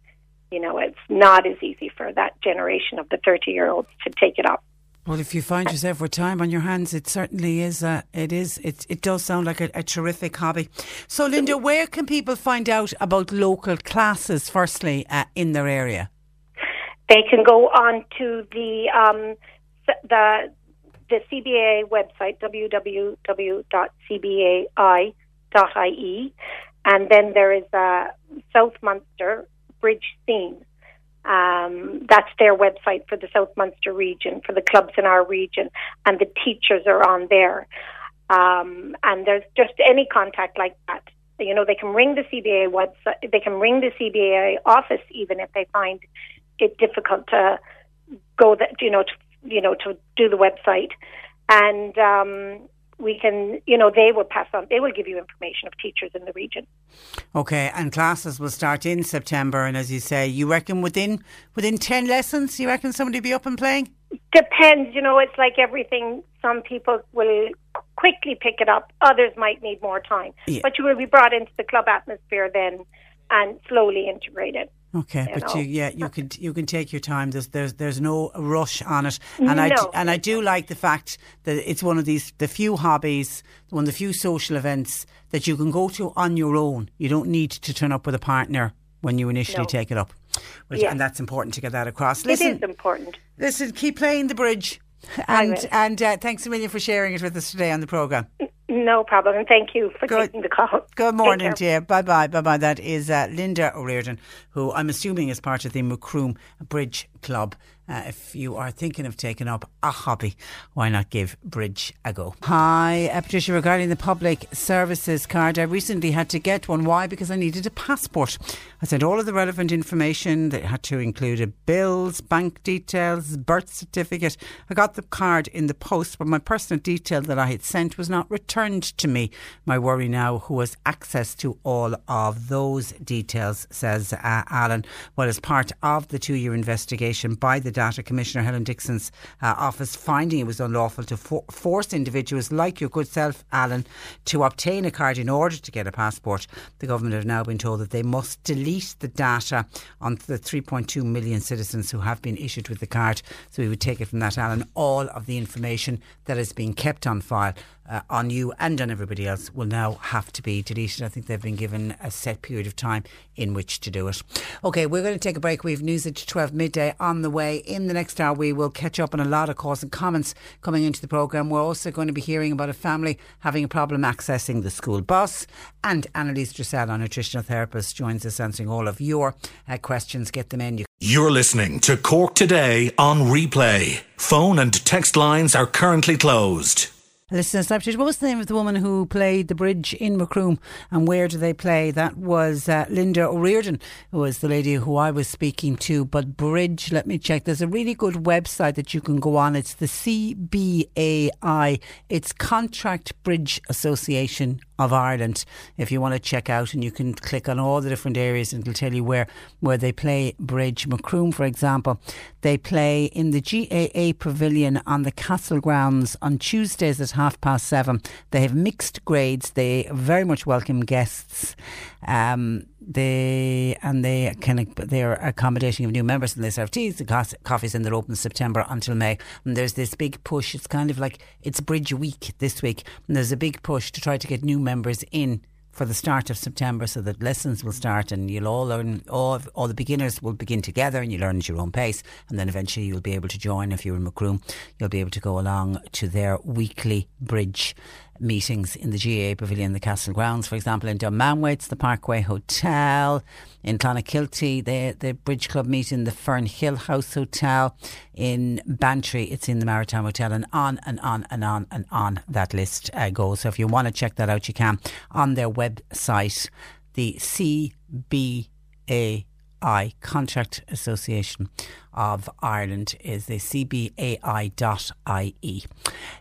You know, it's not as easy for that generation of the 30 year olds to take it up. Well, if you find yourself with time on your hands, it certainly is. Uh, it is. It, it does sound like a, a terrific hobby. So, Linda, where can people find out about local classes? Firstly, uh, in their area. They can go on to the um, the the CBA website www.cbai.ie, and then there is a South Munster Bridge Scene. Um, that's their website for the South Munster region, for the clubs in our region, and the teachers are on there. Um, and there's just any contact like that. You know, they can ring the CBA website, they can ring the CBA office even if they find it difficult to go that you know to you know to do the website, and um, we can you know they will pass on they will give you information of teachers in the region. Okay, and classes will start in September. And as you say, you reckon within within ten lessons, you reckon somebody will be up and playing? Depends, you know, it's like everything. Some people will quickly pick it up, others might need more time. Yeah. But you will be brought into the club atmosphere then and slowly integrated. Okay, You but know. you, yeah, you can you can take your time. There's there's there's no rush on it, and I d- No. and I do like the fact that it's one of these the few hobbies, one of the few social events that you can go to on your own. You don't need to turn up with a partner when you initially No. take it up, Which- Yeah. and that's important to get that across. it Listen, is important. listen, keep playing the bridge, and and uh, thanks a million for sharing it with us today on the program. No problem. And thank you for Good. taking the call. Good morning dear. Bye bye. Bye bye. That is uh, Linda O'Riordan, who I'm assuming is part of the Macroom Bridge Club. Uh, if you are thinking of taking up a hobby, why not give bridge a go? Hi, uh, Patricia. Regarding the public services card, I recently had to get one. Why? Because I needed a passport. I sent all of the relevant information. They had to include a bills, bank details, birth certificate. I got the card in the post, but my personal detail that I had sent was not returned to me. My worry now, who has access to all of those details, says uh, Alan. Well, as part of the two year investigation by the Data Commissioner Helen Dixon's uh, office, finding it was unlawful to for- force individuals like your good self, Alan, to obtain a card in order to get a passport. The government have now been told that they must delete the data on the 3.2 million citizens who have been issued with the card. So we would take it from that, Alan. All of the information that is being kept on file uh, on you and on everybody else will now have to be deleted. I think they've been given a set period of time in which to do it. Okay, we're going to take a break. We have news at 12 midday on the way. In the next hour, we will catch up on a lot of calls and comments coming into the programme. We're also going to be hearing about a family having a problem accessing the school bus. And Annalise Dressel, our nutritional therapist, joins us answering all of your uh, questions. Get them in. You You're listening to Cork Today on replay. Phone and text lines are currently closed. Listeners, what was the name of the woman who played the bridge in Macroom and where do they play? That was uh, Linda O'Riordan, who was the lady who I was speaking to. But Bridge, let me check. There's a really good website that you can go on. It's the CBAI, it's Contract Bridge Association of Ireland. If you want to check out and you can click on all the different areas and it'll tell you where where they play bridge Macroom for example. They play in the GAA pavilion on the castle grounds on Tuesdays at half past seven. They have mixed grades. They very much welcome guests. Um, they and they of they're accommodating of new members and they serve teas. The coffees and they're open September until May. And there's this big push. It's kind of like it's bridge week this week. And there's a big push to try to get new members in for the start of September so that lessons will start and you'll all learn all, all the beginners will begin together and you learn at your own pace. And then eventually you'll be able to join if you're in Macroom. You'll be able to go along to their weekly bridge meetings in the GAA Pavilion, the Castle Grounds, for example, in Dunmanway, the Parkway Hotel. In Clonakilty, the, the Bridge Club meet in the Fernhill House Hotel. In Bantry, it's in the Maritime Hotel, and on and on and on and on that list uh, goes. So if you want to check that out, you can on their website, the CBA I Contract Association of Ireland is the cbai.ie.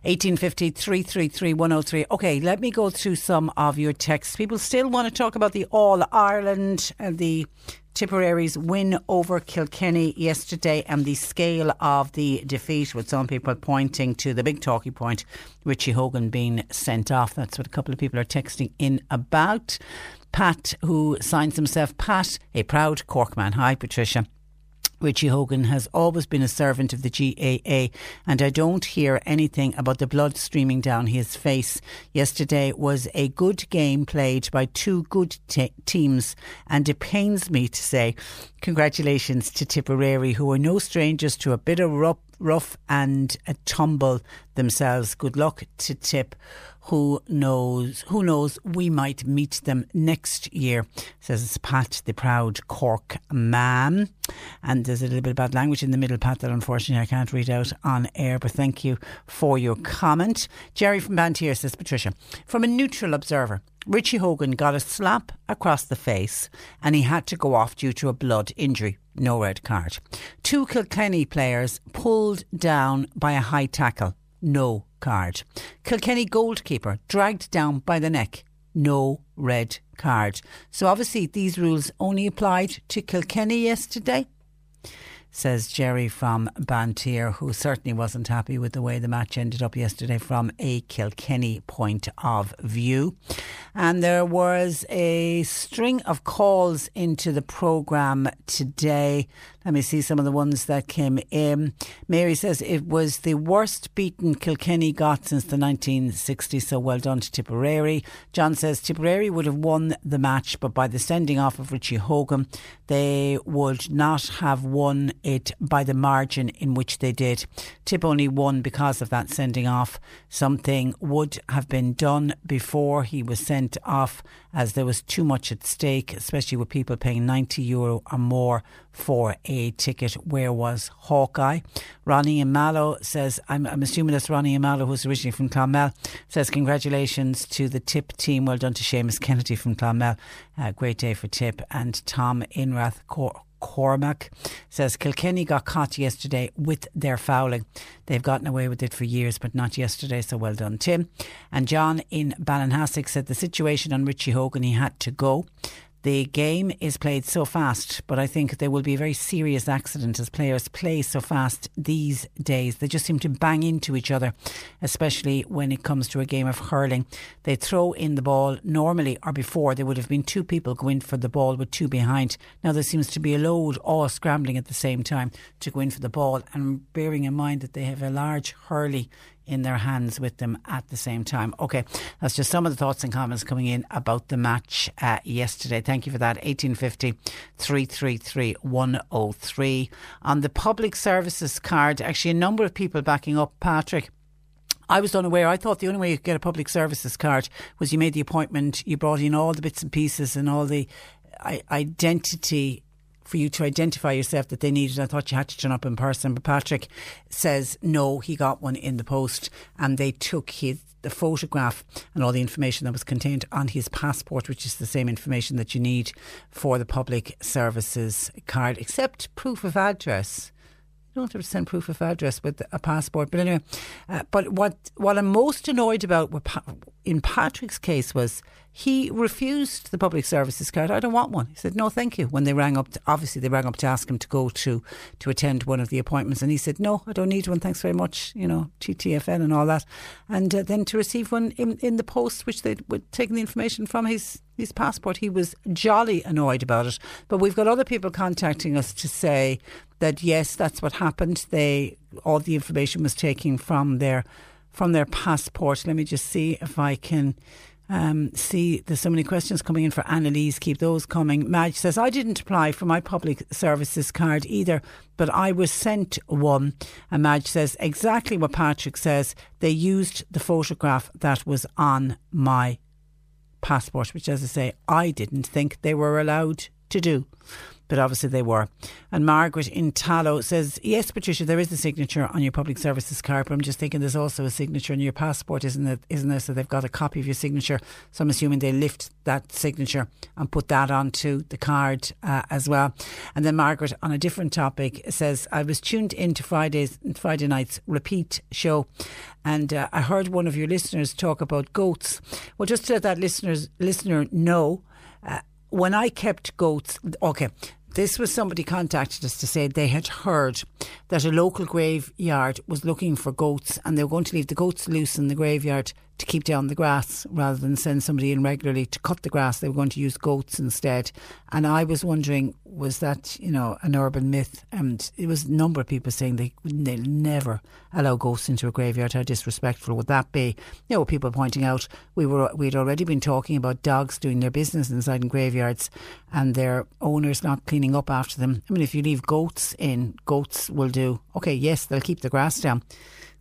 1850 333 103. Okay, let me go through some of your texts. People still want to talk about the All Ireland and the Tipperary's win over Kilkenny yesterday and the scale of the defeat, with some people pointing to the big talking point, Richie Hogan being sent off. That's what a couple of people are texting in about. Pat, who signs himself Pat, a proud Cork man. Hi, Patricia. Richie Hogan has always been a servant of the GAA, and I don't hear anything about the blood streaming down his face. Yesterday was a good game played by two good te- teams, and it pains me to say congratulations to Tipperary, who are no strangers to a bit of rough, rough and a tumble themselves. Good luck to Tip who knows who knows we might meet them next year says Pat the proud Cork man. And there's a little bit of bad language in the middle Pat that unfortunately I can't read out on air but thank you for your comment. Jerry from Bantry says Patricia from a neutral observer Richie Hogan got a slap across the face and he had to go off due to a blood injury. No red card. Two Kilkenny players pulled down by a high tackle no card. Kilkenny goalkeeper dragged down by the neck, no red card. So obviously these rules only applied to Kilkenny yesterday says Jerry from Bantry, who certainly wasn't happy with the way the match ended up yesterday from a Kilkenny point of view. And there was a string of calls into the programme today. Let me see some of the ones that came in. Mary says it was the worst beaten Kilkenny got since the 1960s, so well done to Tipperary. John says Tipperary would have won the match, but by the sending off of Richie Hogan, they would not have won it by the margin in which they did. Tip only won because of that sending off. Something would have been done before he was sent off, as there was too much at stake, especially with people paying 90 euro or more for a ticket. Where was Hawkeye? Ronnie Mallow says, I'm, I'm assuming that's Ronnie Mallow, who's originally from Clonmel, says, Congratulations to the TIP team. Well done to Seamus Kennedy from Clonmel. Uh, great day for TIP. And Tom Inrath Cor- Cormac says Kilkenny got caught yesterday with their fouling. They've gotten away with it for years, but not yesterday, so well done, Tim. And John in Ballinhassig said the situation on Richie Hogan, he had to go. The game is played so fast, but I think there will be a very serious accident as players play so fast these days. They just seem to bang into each other, especially when it comes to a game of hurling. They throw in the ball normally or before there would have been two people going for the ball with two behind. Now there seems to be a load all scrambling at the same time to go in for the ball and bearing in mind that they have a large hurley in their hands with them at the same time. Okay, that's just some of the thoughts and comments coming in about the match uh, yesterday. Thank you for that. 1850 333 103. On the public services card, actually, a number of people backing up Patrick. I was unaware. I thought the only way you could get a public services card was you made the appointment, you brought in all the bits and pieces and all the identity for you to identify yourself that they needed. I thought you had to turn up in person, but Patrick says no, he got one in the post and they took his the photograph and all the information that was contained on his passport, which is the same information that you need for the public services card, except proof of address. You don't have to send proof of address with a passport. But anyway, uh, but what what I'm most annoyed about in Patrick's case was he refused the public services card. I don't want one. He said, no, thank you. When they rang up, to, obviously they rang up to ask him to go to, to attend one of the appointments. And he said, no, I don't need one. Thanks very much. You know, TTFN and all that. And uh, then to receive one in, in the post, which they'd taken the information from his, his passport, he was jolly annoyed about it. But we've got other people contacting us to say that yes, that's what happened. They, all the information was taken from their, from their passport. Let me just see if I can um, see, there's so many questions coming in for Annalise. Keep those coming. Madge says, I didn't apply for my public services card either, but I was sent one. And Madge says, exactly what Patrick says. They used the photograph that was on my passport, which, as I say, I didn't think they were allowed to do but obviously they were. And Margaret in Tallow says, Yes, Patricia, there is a signature on your public services card, but I'm just thinking there's also a signature on your passport, isn't it? Isn't there? So they've got a copy of your signature. So I'm assuming they lift that signature and put that onto the card uh, as well. And then Margaret, on a different topic, says, I was tuned into Friday's Friday night's repeat show and uh, I heard one of your listeners talk about goats. Well, just to let that listeners listener know, uh, when I kept goats, okay, this was somebody contacted us to say they had heard that a local graveyard was looking for goats and they were going to leave the goats loose in the graveyard to keep down the grass rather than send somebody in regularly to cut the grass. They were going to use goats instead. And I was wondering, was that, you know, an urban myth? And it was a number of people saying they, they'll never allow ghosts into a graveyard. How disrespectful would that be? You know, people pointing out we were, we'd already been talking about dogs doing their business inside in graveyards and their owners not cleaning up after them. I mean, if you leave goats in, goats will do, okay, yes, they'll keep the grass down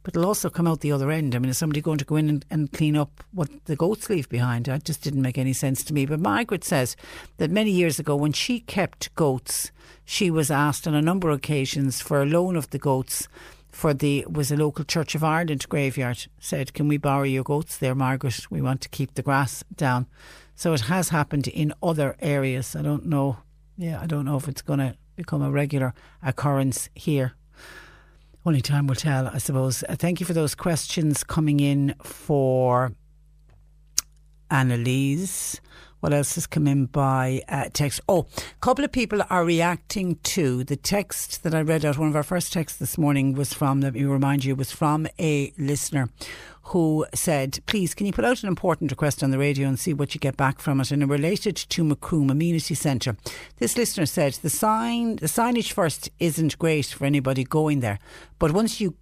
but it'll also come out the other end. I mean, is somebody going to go in and, and clean up what the goats leave behind? That just didn't make any sense to me. But Margaret says that many years ago, when she kept goats, she was asked on a number of occasions for a loan of the goats for the was a local Church of Ireland graveyard said, "Can we borrow your goats there, Margaret? We want to keep the grass down." So it has happened in other areas. I don't know. Yeah, I don't know if it's going to become a regular occurrence here. Only time will tell, I suppose. Uh, thank you for those questions coming in for Annalise. What else has come in by uh, text? Oh, a couple of people are reacting to the text that I read out. One of our first texts this morning was from, let me remind you, was from a listener who said, please, can you put out an important request on the radio and see what you get back from it? And it related to Macroom Amenity Centre. This listener said, the sign, the signage first isn't great for anybody going there, but once you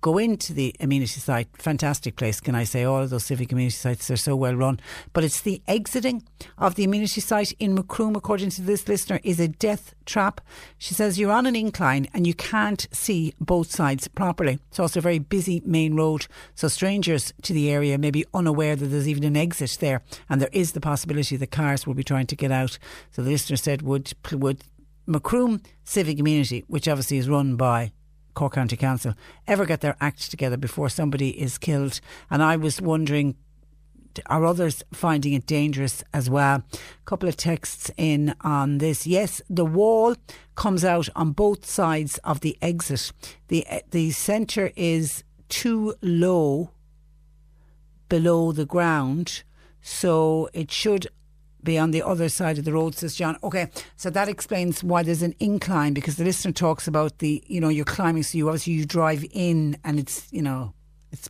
go into the amenity site, fantastic place, can I say? All of those civic amenity sites are so well run. But it's the exiting of the amenity site in Macroom, according to this listener, is a death trap. She says you're on an incline and you can't see both sides properly. It's also a very busy main road, so strangers to the area may be unaware that there's even an exit there, and there is the possibility that cars will be trying to get out. So the listener said, would would Macroom Civic Amenity, which obviously is run by Cork County Council ever get their act together before somebody is killed. And I was wondering, are others finding it dangerous as well? A couple of texts in on this. Yes, the wall comes out on both sides of the exit. The the centre is too low below the ground, so it should be on the other side of the road, says John. Okay, so that explains why there's an incline because the listener talks about the, you know, you're climbing, so you obviously you drive in and it's, you know, it's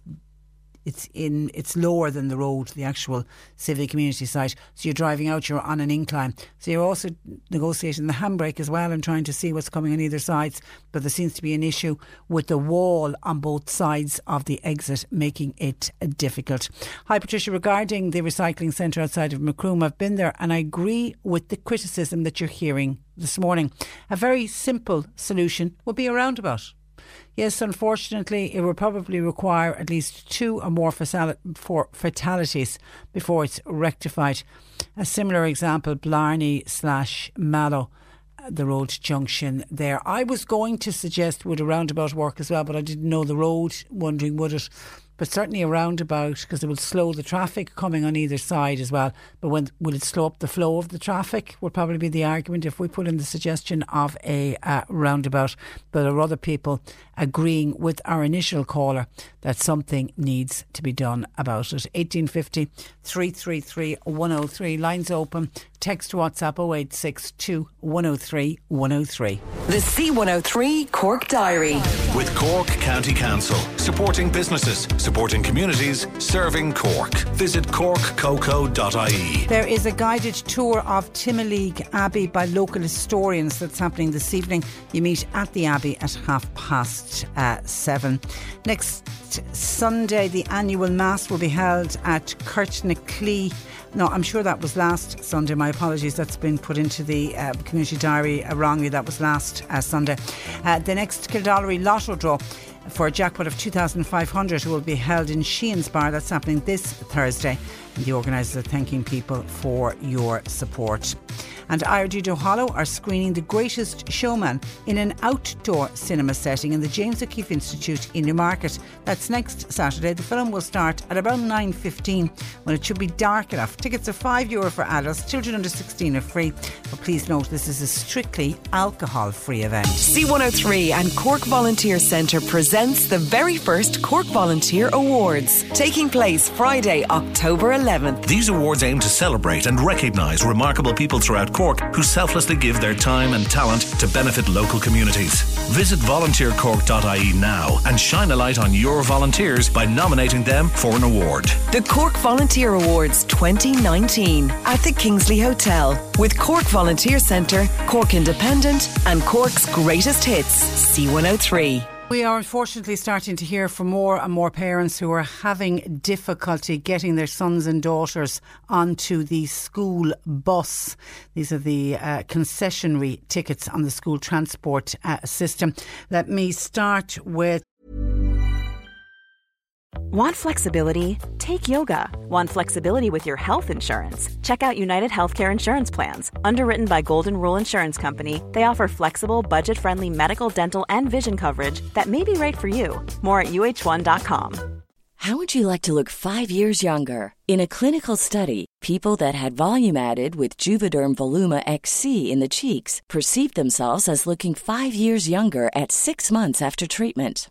it's in it's lower than the road, the actual civic community site. So you're driving out, you're on an incline. So you're also negotiating the handbrake as well and trying to see what's coming on either sides. But there seems to be an issue with the wall on both sides of the exit, making it difficult. Hi, Patricia. Regarding the recycling centre outside of Macroom, I've been there and I agree with the criticism that you're hearing this morning. A very simple solution would be a roundabout. Yes, unfortunately, it will probably require at least two or more fatalities before it's rectified. A similar example, Blarney slash Mallow uh, the road junction there. I was going to suggest would a roundabout work as well, but I didn't know the road, wondering would it but certainly a roundabout because it will slow the traffic coming on either side as well. But when will it slow up the flow of the traffic? Would probably be the argument if we put in the suggestion of a uh, roundabout. But there are other people agreeing with our initial caller that something needs to be done about it. 1850 333 103. Lines open. Text WhatsApp 0862 103 103. The C103 Cork Diary. With Cork County Council, supporting businesses, supporting communities, serving Cork. Visit corkcoco.ie. There is a guided tour of Timoleague Abbey by local historians that's happening this evening. You meet at the Abbey at half past uh, seven. Next Sunday, the annual Mass will be held at Kirtnaclee no, I'm sure that was last Sunday. My apologies. That's been put into the uh, community diary uh, wrongly. That was last uh, Sunday. Uh, the next Kildorrery Lotto draw for a jackpot of 2,500 who will be held in Sheehan's Bar. That's happening this Thursday. The organisers are thanking people for your support and IRD Duhallow are screening The Greatest Showman in an outdoor cinema setting in the James O'Keefe Institute in Newmarket. That's next Saturday. The film will start at about 9.15 when it should be dark enough. Tickets are €5 Euro for adults. Children under 16 are free. But please note this is a strictly alcohol-free event. C103 and Cork Volunteer Centre presents the very first Cork Volunteer Awards, taking place Friday, October 11th. These awards aim to celebrate and recognise remarkable people throughout Cork who selflessly give their time and talent to benefit local communities. Visit volunteercork.ie now and shine a light on your volunteers by nominating them for an award. The Cork Volunteer Awards 2019 at the Kingsley Hotel with Cork Volunteer Centre, Cork Independent, and Cork's greatest hits, C103. We are unfortunately starting to hear from more and more parents who are having difficulty getting their sons and daughters onto the school bus. These are the uh, concessionary tickets on the school transport uh, system. Let me start with. Want flexibility? Take yoga. Want flexibility with your health insurance? Check out United Healthcare Insurance Plans. Underwritten by Golden Rule Insurance Company, they offer flexible, budget friendly medical, dental, and vision coverage that may be right for you. More at uh1.com. How would you like to look five years younger? In a clinical study, people that had volume added with Juvederm Voluma XC in the cheeks perceived themselves as looking five years younger at six months after treatment.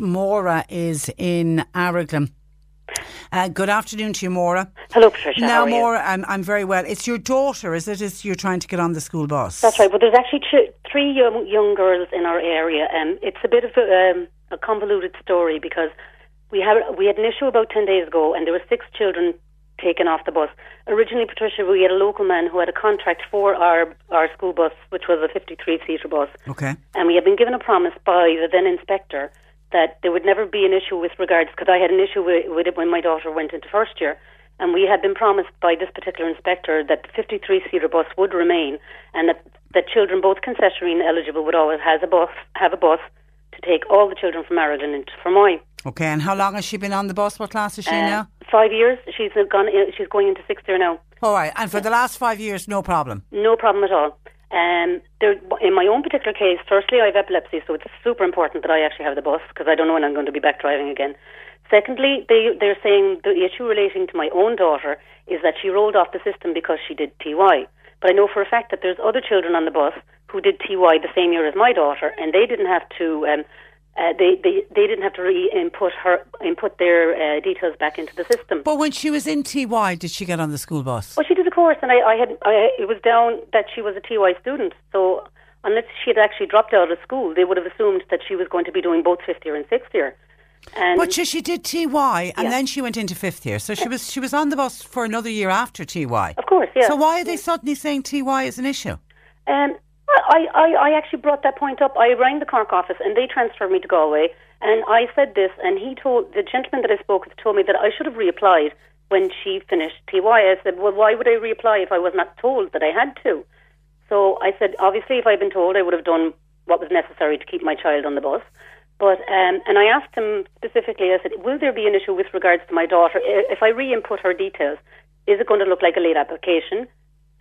Maura is in Araglin. Uh, good afternoon to you, Maura. Hello, Patricia. Now, How are you? Maura, I'm, I'm very well. It's your daughter, is it? Is you're trying to get on the school bus? That's right. Well, there's actually two, three young, young girls in our area, and it's a bit of a, um, a convoluted story because we had we had an issue about ten days ago, and there were six children taken off the bus. Originally, Patricia, we had a local man who had a contract for our our school bus, which was a 53 seater bus, Okay. and we had been given a promise by the then inspector that there would never be an issue with regards because I had an issue with, with it when my daughter went into first year, and we had been promised by this particular inspector that the 53 seater bus would remain, and that that children, both concessionary and eligible, would always has a bus have a bus to take all the children from Araglin into Fermoy. Okay, and how long has she been on the bus? What class is she Uh, now? Five years. She's gone. She's going into sixth year now. All right, and for the last five years, no problem. No problem at all. Um, there, in my own particular case, firstly, I have epilepsy, so it's super important that I actually have the bus because I don't know when I'm going to be back driving again. Secondly, they, they're saying the issue relating to my own daughter is that she rolled off the system because she did TY. But I know for a fact that there's other children on the bus who did TY the same year as my daughter, and they didn't have to. Um, uh, they, they they didn't have to re-input her input their uh, details back into the system. But when she was in TY, did she get on the school bus? Well, she did a course, and I, I had I, it was down that she was a TY student. So unless she had actually dropped out of school, they would have assumed that she was going to be doing both fifth year and sixth year. And But she, she did TY, and Yeah. then she went into fifth year. So she was she was on the bus for another year after TY. Of course, yeah. So why are they suddenly saying TY is an issue? Um, I, I, I actually brought that point up. I rang the Cork office and they transferred me to Galway. And I said this, and he told the gentleman that I spoke with told me that I should have reapplied when she finished TY. I said, well, why would I reapply if I was not told that I had to? So I said, obviously, if I'd been told, I would have done what was necessary to keep my child on the bus. But um, and I asked him specifically. I said, "Will there be an issue with regards to my daughter if I re-input her details? Is it going to look like a late application?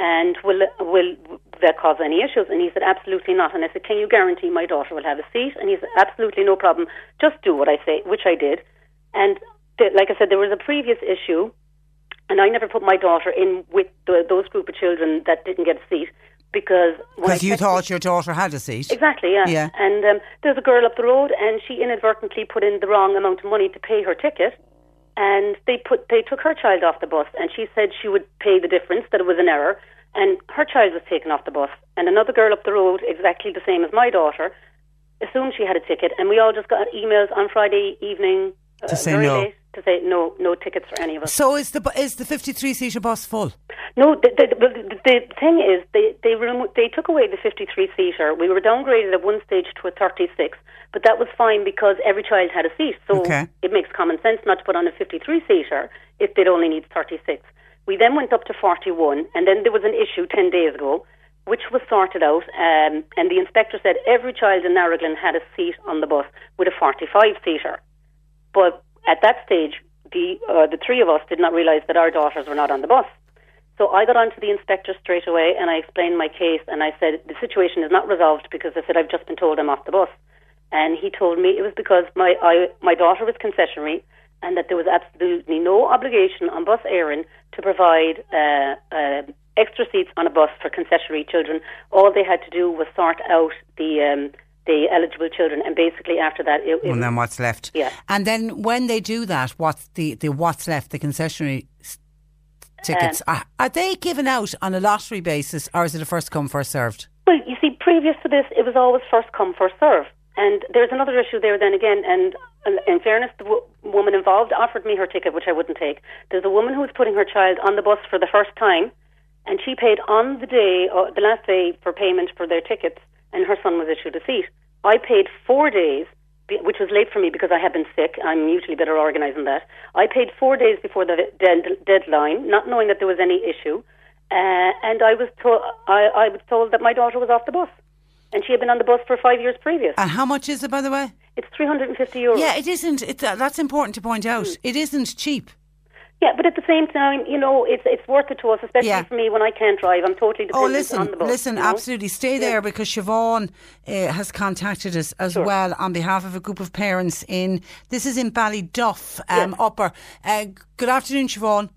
And will will that cause any issues?" And he said, "Absolutely not." And I said, "Can you guarantee my daughter will have a seat?" And he said, "Absolutely no problem. Just do what I say," which I did. And th- like I said, there was a previous issue, and I never put my daughter in with the, those group of children that didn't get a seat because Because you thought your daughter had a seat. Exactly, yeah. Yeah. And um, there's a girl up the road, and she inadvertently put in the wrong amount of money to pay her ticket, and they put they took her child off the bus, and she said she would pay the difference, that it was an error, and her child was taken off the bus, and another girl up the road, exactly the same as my daughter, assumed she had a ticket, and we all just got emails on Friday evening uh, To say no. late to say no, no tickets for any of us. So is the is the fifty three seater bus full? No, the, the, the, the thing is, they they, remo- they took away the 53 seater. We were downgraded at one stage to a 36, but that was fine because every child had a seat. So Okay. it makes common sense not to put on a 53 seater if they'd only need 36. We then went up to 41, and then there was an issue 10 days ago, which was sorted out, um, and the inspector said every child in Araglin had a seat on the bus with a 45 seater. But at that stage, the uh, the three of us did not realise that our daughters were not on the bus. So I got onto the inspector straight away and I explained my case and I said the situation is not resolved because I said I've just been told I'm off the bus. And he told me it was because my I, my daughter was concessionary and that there was absolutely no obligation on Bus Éireann to provide uh, uh, extra seats on a bus for concessionary children. All they had to do was sort out the um, the eligible children, and basically after that, it, it And then what's left? Yeah. And then when they do that, what's the, the what's left? The concessionary tickets Um, are, are they given out on a lottery basis, or is it a first come first served? Well, you see, previous to this, it was always first come, first serve. And there's another issue there then again, and in fairness, the w- woman involved offered me her ticket, which I wouldn't take. There's a woman who was putting her child on the bus for the first time, and she paid on the day, or the last day, for payment for their tickets, and her son was issued a seat. I paid four days, which was late for me because I had been sick. I'm usually better organised than that. I paid four days before the dead- deadline, not knowing that there was any issue. Uh, and I was told I, I was told that my daughter was off the bus, and she had been on the bus for five years previous. And how much is it, by the way? It's three hundred and fifty euros. Yeah, it isn't. It's, uh, that's important to point out. It isn't cheap. Yeah, but at the same time, you know, it's it's worth it to us, especially Yeah. for me when I can't drive. I'm totally Oh, dependent listen, on the bus. listen, you know? absolutely. Stay there because Siobhan uh, has contacted us as well on behalf of a group of parents in, this is in Ballyduff, um, Upper. Uh, good afternoon, Siobhan.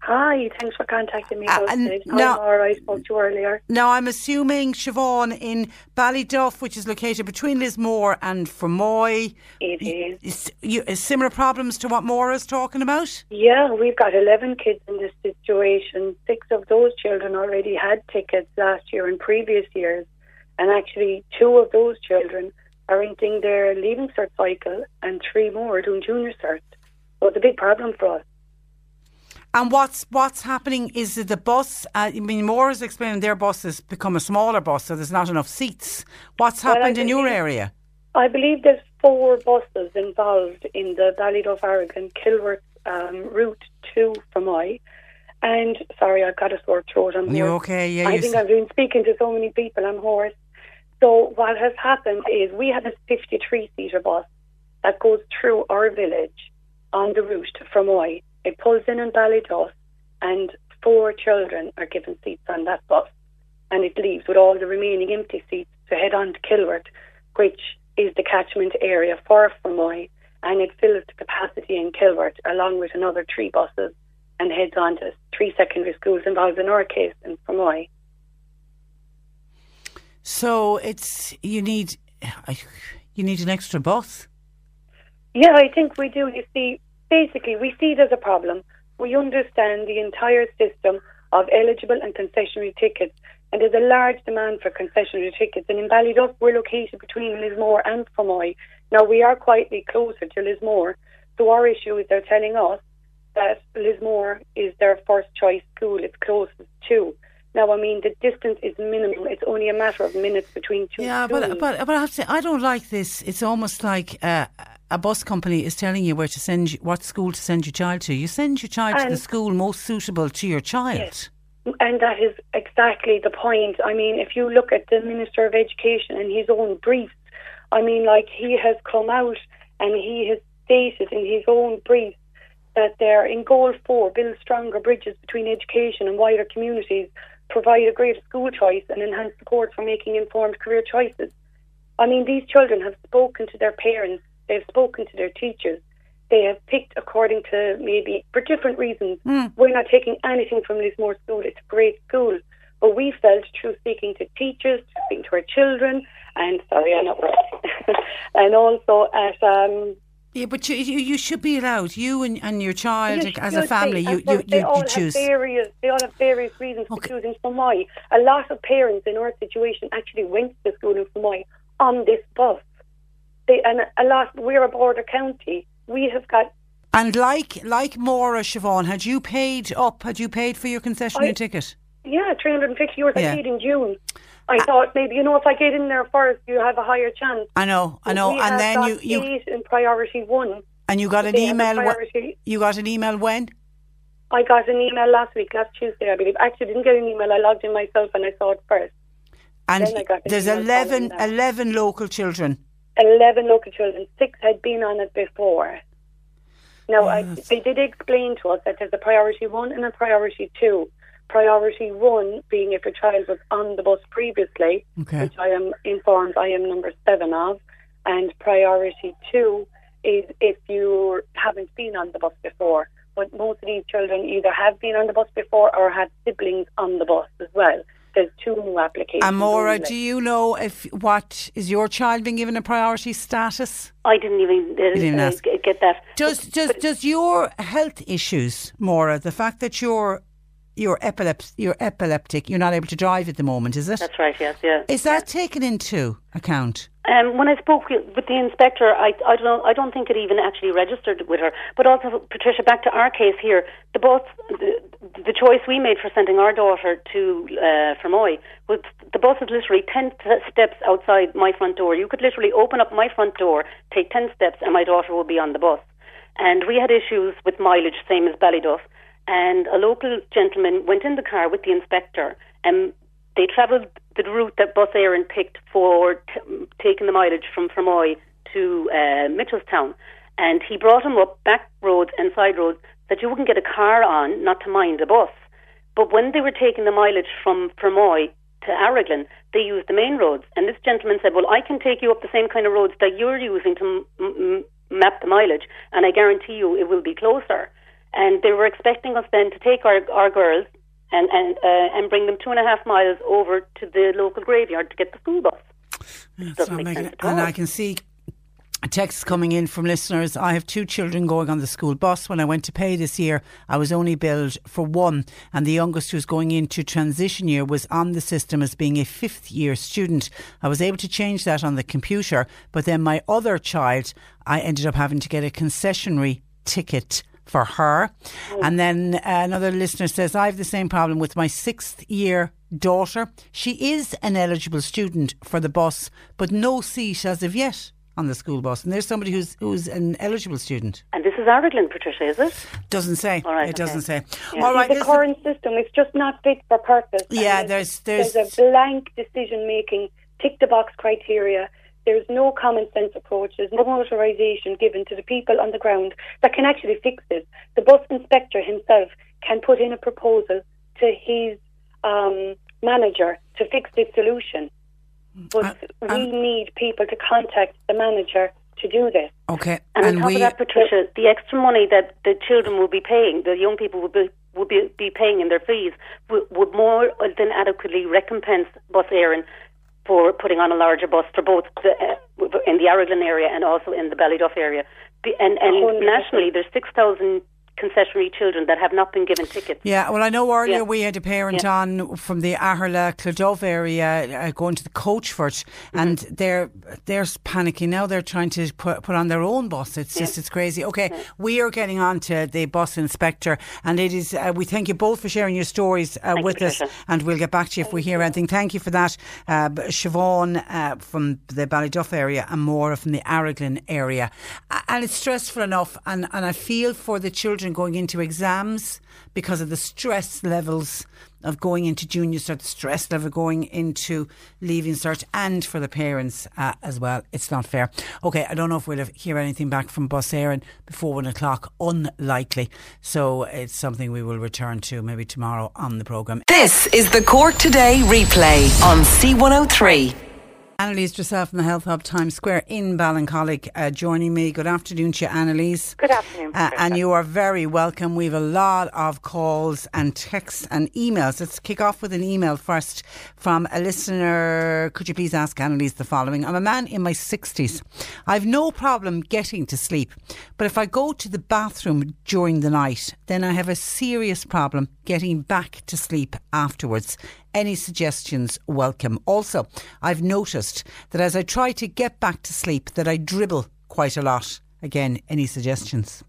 Hi, thanks for contacting me. Uh, about and this. now- I'm Laura, I spoke to you earlier. Now, I'm assuming, Siobhan, in Ballyduff, which is located between Lismore and Fermoy, It is. is you, similar problems to what Maura's talking about? Yeah, we've got 11 kids in this situation. Six of those children already had tickets last year and previous years. And actually, two of those children are entering their leaving cert cycle, and three more are doing junior cert. So it's a big problem for us. And what's what's happening is that the bus, uh, I mean, Maura's explaining their bus has become a smaller bus, so there's not enough seats. What's Well, I happened in your area? I believe there's four buses involved in the Ballyduff Araglin Kilworth um, route to Fermoy. And sorry, I've got a sore throat. I'm You okay? Yeah, I think s- I've been speaking to so many people. I'm hoarse. So what has happened is we have a 53 seater bus that goes through our village on the route to Fermoy. It pulls in in Ballyduff, and four children are given seats on that bus, and it leaves with all the remaining empty seats to head on to Kilworth, which is the catchment area for Fermoy, and it fills the capacity in Kilworth along with another three buses and heads on to three secondary schools involved in our case in Fermoy. So it's you need you need an extra bus. Yeah, I think we do. You see, basically, we see it as a problem. We understand the entire system of eligible and concessionary tickets, and there's a large demand for concessionary tickets. And in Ballyduff, we're located between Lismore and Fermoy. Now, we are quietly closer to Lismore, so our issue is they're telling us that Lismore is their first choice school, it's closest to. Now, I mean, the distance is minimal. It's only a matter of minutes between two Yeah, schools. but but but I have to say I don't like this. It's almost like uh, a bus company is telling you where to send you, what school to send your child to. You send your child to the school most suitable to your child. Yes. And that is exactly the point. I mean, if you look at the Minister of Education and his own briefs, I mean, like he has come out and he has stated in his own brief that they're in goal four, build stronger bridges between education and wider communities, provide a greater school choice and enhance support for making informed career choices. I mean, these children have spoken to their parents, they've spoken to their teachers, they have picked according to maybe for different reasons. We're not taking anything from Lismore School, it's a great school. But we felt through speaking to teachers, speaking to our children, and sorry, I'm not right, and also at um, Yeah, but you, you you should be allowed. You and, and your child you as a family, be. you And you, they you, all you have choose. Various, they all have various reasons for choosing Fermoy. A lot of parents in our situation actually went to school in Fermoy on this bus. They, and a lot, we're a border county. We have got And like like Maura Siobhan, had you paid up? Had you paid for your concessionary I- ticket? Yeah, 350 euros Yeah. I paid in June. I thought maybe, you know, if I get in there first, you have a higher chance. I know, I know. And then you you in priority one. and you got an They have a email. wh- you got an email when? I got an email last week, last Tuesday, I believe. Actually, didn't get an email. I logged in myself and I saw it first. And Then I got there's email 11, 11 local children. 11 local children. Six had been on it before. Now, I, they did explain to us that there's a priority one and a priority two. Priority one being if a child was on the bus previously, Okay. which I am informed I am number seven of, and priority two is if you haven't been on the bus before. But most of these children either have been on the bus before or have siblings on the bus as well. There's two new applications. Amora, do you know if what is your child being given a priority status? I didn't even, uh, didn't uh, ask. get that. Does does does your health issues, Maura, the fact that you're you're epilept you're epileptic, you're not able to drive at the moment, is it? That's right. Yes. Yeah. Is that taken into account? Um, when I spoke with the inspector, I, I don't I don't think it even actually registered with her. But also, Patricia, back to our case here, the bus, the, the choice we made for sending our daughter to uh, Fermoy was the bus is literally ten steps outside my front door. You could literally open up my front door, take ten steps, and my daughter would be on the bus. And we had issues with mileage, same as Ballyduff. And a local gentleman went in the car with the inspector, and they travelled the route that Bus Éireann picked for t- taking the mileage from Fermoy to uh, Mitchelstown. And he brought him up back roads and side roads that you wouldn't get a car on, not to mind a bus. But when they were taking the mileage from Fermoy to Araglin, they used the main roads. And this gentleman said, Well, I can take you up the same kind of roads that you're using to m- m- map the mileage, and I guarantee you it will be closer. And they were expecting us then to take our, our girls and and uh, and bring them two and a half miles over to the local graveyard to get the school bus. It's Doesn't make sense at and. I can see texts coming in from listeners. I have two children going on the school bus. When I went to pay this year, I was only billed for one, and the youngest who's going into transition year was on the system as being a fifth year student. I was able to change that on the computer, but then my other child, I ended up having to get a concessionary ticket for her. And then uh, another listener says, I have the same problem with my sixth year daughter. She is an eligible student for the bus, but no seat as of yet on the school bus. And there's somebody who's who's an eligible student. And this is Ireland, Patricia, is it? Doesn't say. All right, it doesn't okay. say. All right, the current system is just not fit for purpose. Yeah, there's there's, there's a blank decision making, tick the box criteria. There's no common sense approach. There's no authorization given to the people on the ground that can actually fix this. The bus inspector himself can put in a proposal to his um, manager to fix this solution. But we need people to contact the manager to do this. okay. And, And, on top we of that, Patricia, the extra money that the children will be paying, the young people will be will be, be paying in their fees, would, would more than adequately recompense Bus Éireann for putting on a larger bus for both the, uh, in the Araglin area and also in the Ballyduff area. And, and nationally, there's 6,000 concessionary children that have not been given tickets. Yeah, well, I know earlier Yeah. we had a parent Yeah. on from the Aherla Cloughduv area uh, going to the Coachford, Mm-hmm. and they're they're panicking now. They're trying to put, put on their own bus. It's just it's crazy. Okay, we are getting on to the bus inspector, and it is. Uh, we thank you both for sharing your stories uh, you, with us, Patricia. and we'll get back to you if we hear anything. Thank you for that, uh, Siobhan uh, from the Ballyduff area and Maura from the Araglin area. And it's stressful enough, and, and I feel for the children going into exams because of the stress levels of going into junior cert, the stress level going into leaving cert, and for the parents uh, as well. It's not fair. Okay, I don't know if we'll hear anything back from Bus Éireann before one o'clock. Unlikely. So it's something we will return to maybe tomorrow on the programme. This is the Cork Today replay on C103. Annalise Dressel from the Health Hub Times Square in Ballincollig uh, joining me. Good afternoon to you, Annalise. Good afternoon. Uh, and you are very welcome. We have a lot of calls and texts and emails. Let's kick off with an email first from a listener. Could you please ask Annalise the following? I'm a man in my 60s. I've no problem getting to sleep, but if I go to the bathroom during the night, then I have a serious problem getting back to sleep afterwards. Any suggestions welcome. Also, I've noticed that as I try to get back to sleep that I dribble quite a lot. Again, any suggestions?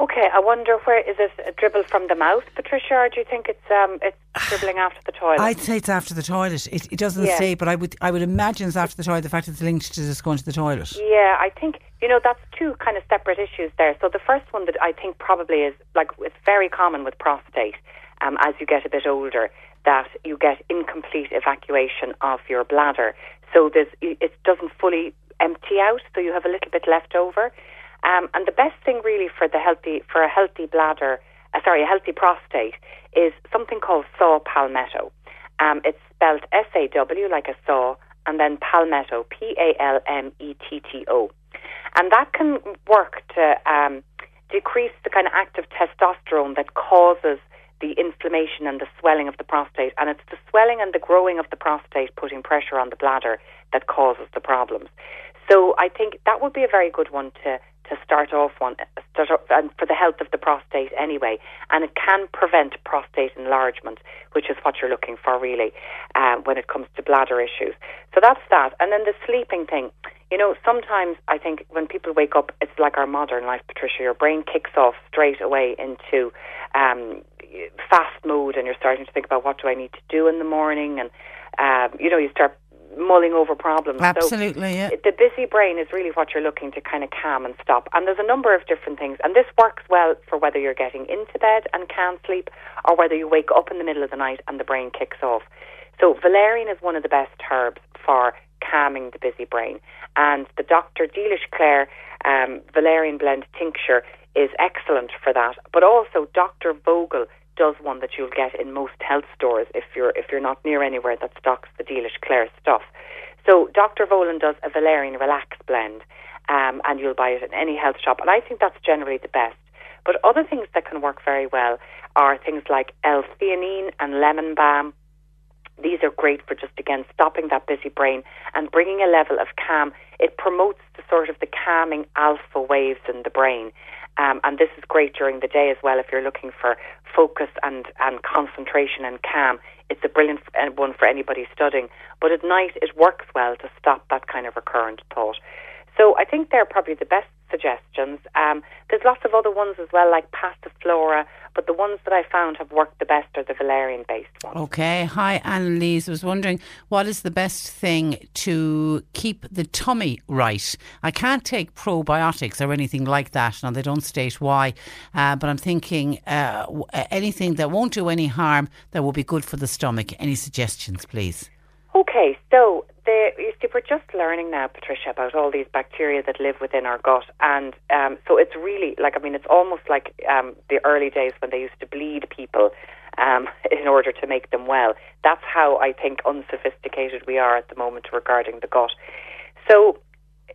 Okay, I wonder where is this a dribble from the mouth, Patricia, or do you think it's um it's dribbling after the toilet? I'd say it's after the toilet. It, it doesn't Yeah. say, but I would I would imagine it's after the toilet. The fact it's linked to just going to the toilet. Yeah, I think you know that's two kind of separate issues there. So the first one that I think probably is like it's very common with prostate um, as you get a bit older that you get incomplete evacuation of your bladder. So it doesn't fully empty out, so you have a little bit left over. Um, and the best thing really for the healthy for a healthy bladder, uh, sorry, a healthy prostate is something called saw palmetto. Um, it's spelled S A W like a saw, and then palmetto, P A L M E T T O, and that can work to um, decrease the kind of active testosterone that causes the inflammation and the swelling of the prostate. And it's the swelling and the growing of the prostate putting pressure on the bladder that causes the problems. So I think that would be a very good one to, to start off on, start off, and for the health of the prostate anyway. And it can prevent prostate enlargement, which is what you're looking for really um, when it comes to bladder issues. So that's that. And then the sleeping thing. You know, sometimes I think when people wake up, it's like our modern life, Patricia. Your brain kicks off straight away into um, fast mode, and you're starting to think about what do I need to do in the morning, and um, you know, you start mulling over problems. So Absolutely, yeah. the busy brain is really what you're looking to kind of calm and stop. And there's a number of different things, and this works well for whether you're getting into bed and can't sleep, or whether you wake up in the middle of the night and the brain kicks off. So valerian is one of the best herbs for calming the busy brain, and the Dr. Dealish Clare um, valerian blend tincture is excellent for that. But also Dr. Vogel does one that you'll get in most health stores if you're if you're not near anywhere that stocks the Dealish Clare stuff. So Dr. Vogel does a valerian relax blend, um, and you'll buy it in any health shop, and I think that's generally the best. But other things that can work very well are things like L-theanine and lemon balm. These are great for just again stopping that busy brain and bringing a level of calm. It promotes the sort of the calming alpha waves in the brain. Um, and this is great during the day as well if you're looking for focus and, and concentration and calm. It's a brilliant uh, one for anybody studying. But at night, it works well to stop that kind of recurrent thought. So I think they're probably the best suggestions. Um, there's lots of other ones as well, like Passiflora, but the ones that I found have worked the best are the valerian based ones. Okay. Hi, Annalise. I was wondering what is the best thing to keep the tummy right? I can't take probiotics or anything like that. Now, they don't state why, uh, but I'm thinking uh, anything that won't do any harm that will be good for the stomach. Any suggestions, please? Okay, so the, you see, we're just learning now, Patricia, about all these bacteria that live within our gut, and um, so it's really like I mean, it's almost like um, the early days when they used to bleed people um, in order to make them well. That's how I think unsophisticated we are at the moment regarding the gut. So,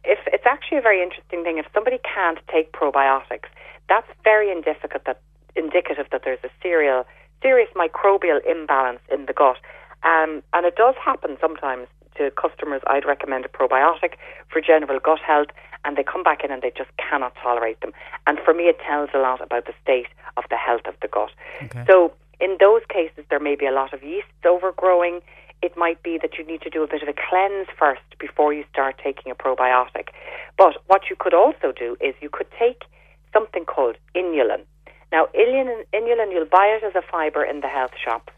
if it's actually a very interesting thing, if somebody can't take probiotics, that's very indicative that indicative that there's a serial serious microbial imbalance in the gut. Um, and it does happen sometimes to customers. I'd recommend a probiotic for general gut health, and they come back in and they just cannot tolerate them. And for me, it tells a lot about the state of the health of the gut. Okay. So, in those cases, there may be a lot of yeast overgrowing. It might be that you need to do a bit of a cleanse first before you start taking a probiotic. But what you could also do is you could take something called inulin. Now, inulin, inulin you'll buy it as a fibre in the health shops,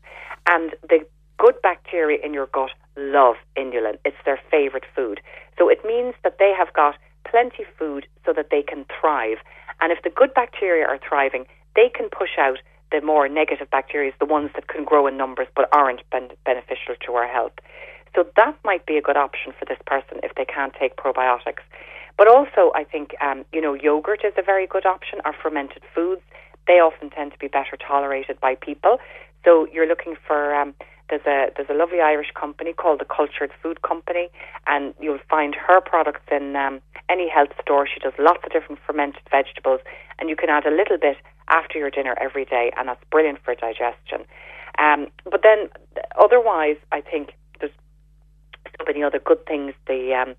and the good bacteria in your gut love inulin. It's their favorite food. So it means that they have got plenty of food so that they can thrive. And if the good bacteria are thriving, they can push out the more negative bacteria, the ones that can grow in numbers but aren't ben- beneficial to our health. So that might be a good option for this person if they can't take probiotics. But also, I think, um, you know, yogurt is a very good option, or fermented foods. They often tend to be better tolerated by people. So you're looking for um, there's a there's a lovely Irish company called the Cultured Food Company, and you'll find her products in um, any health store. She does lots of different fermented vegetables, and you can add a little bit after your dinner every day, and that's brilliant for digestion. Um, but then, otherwise, I think there's so many other good things. The um,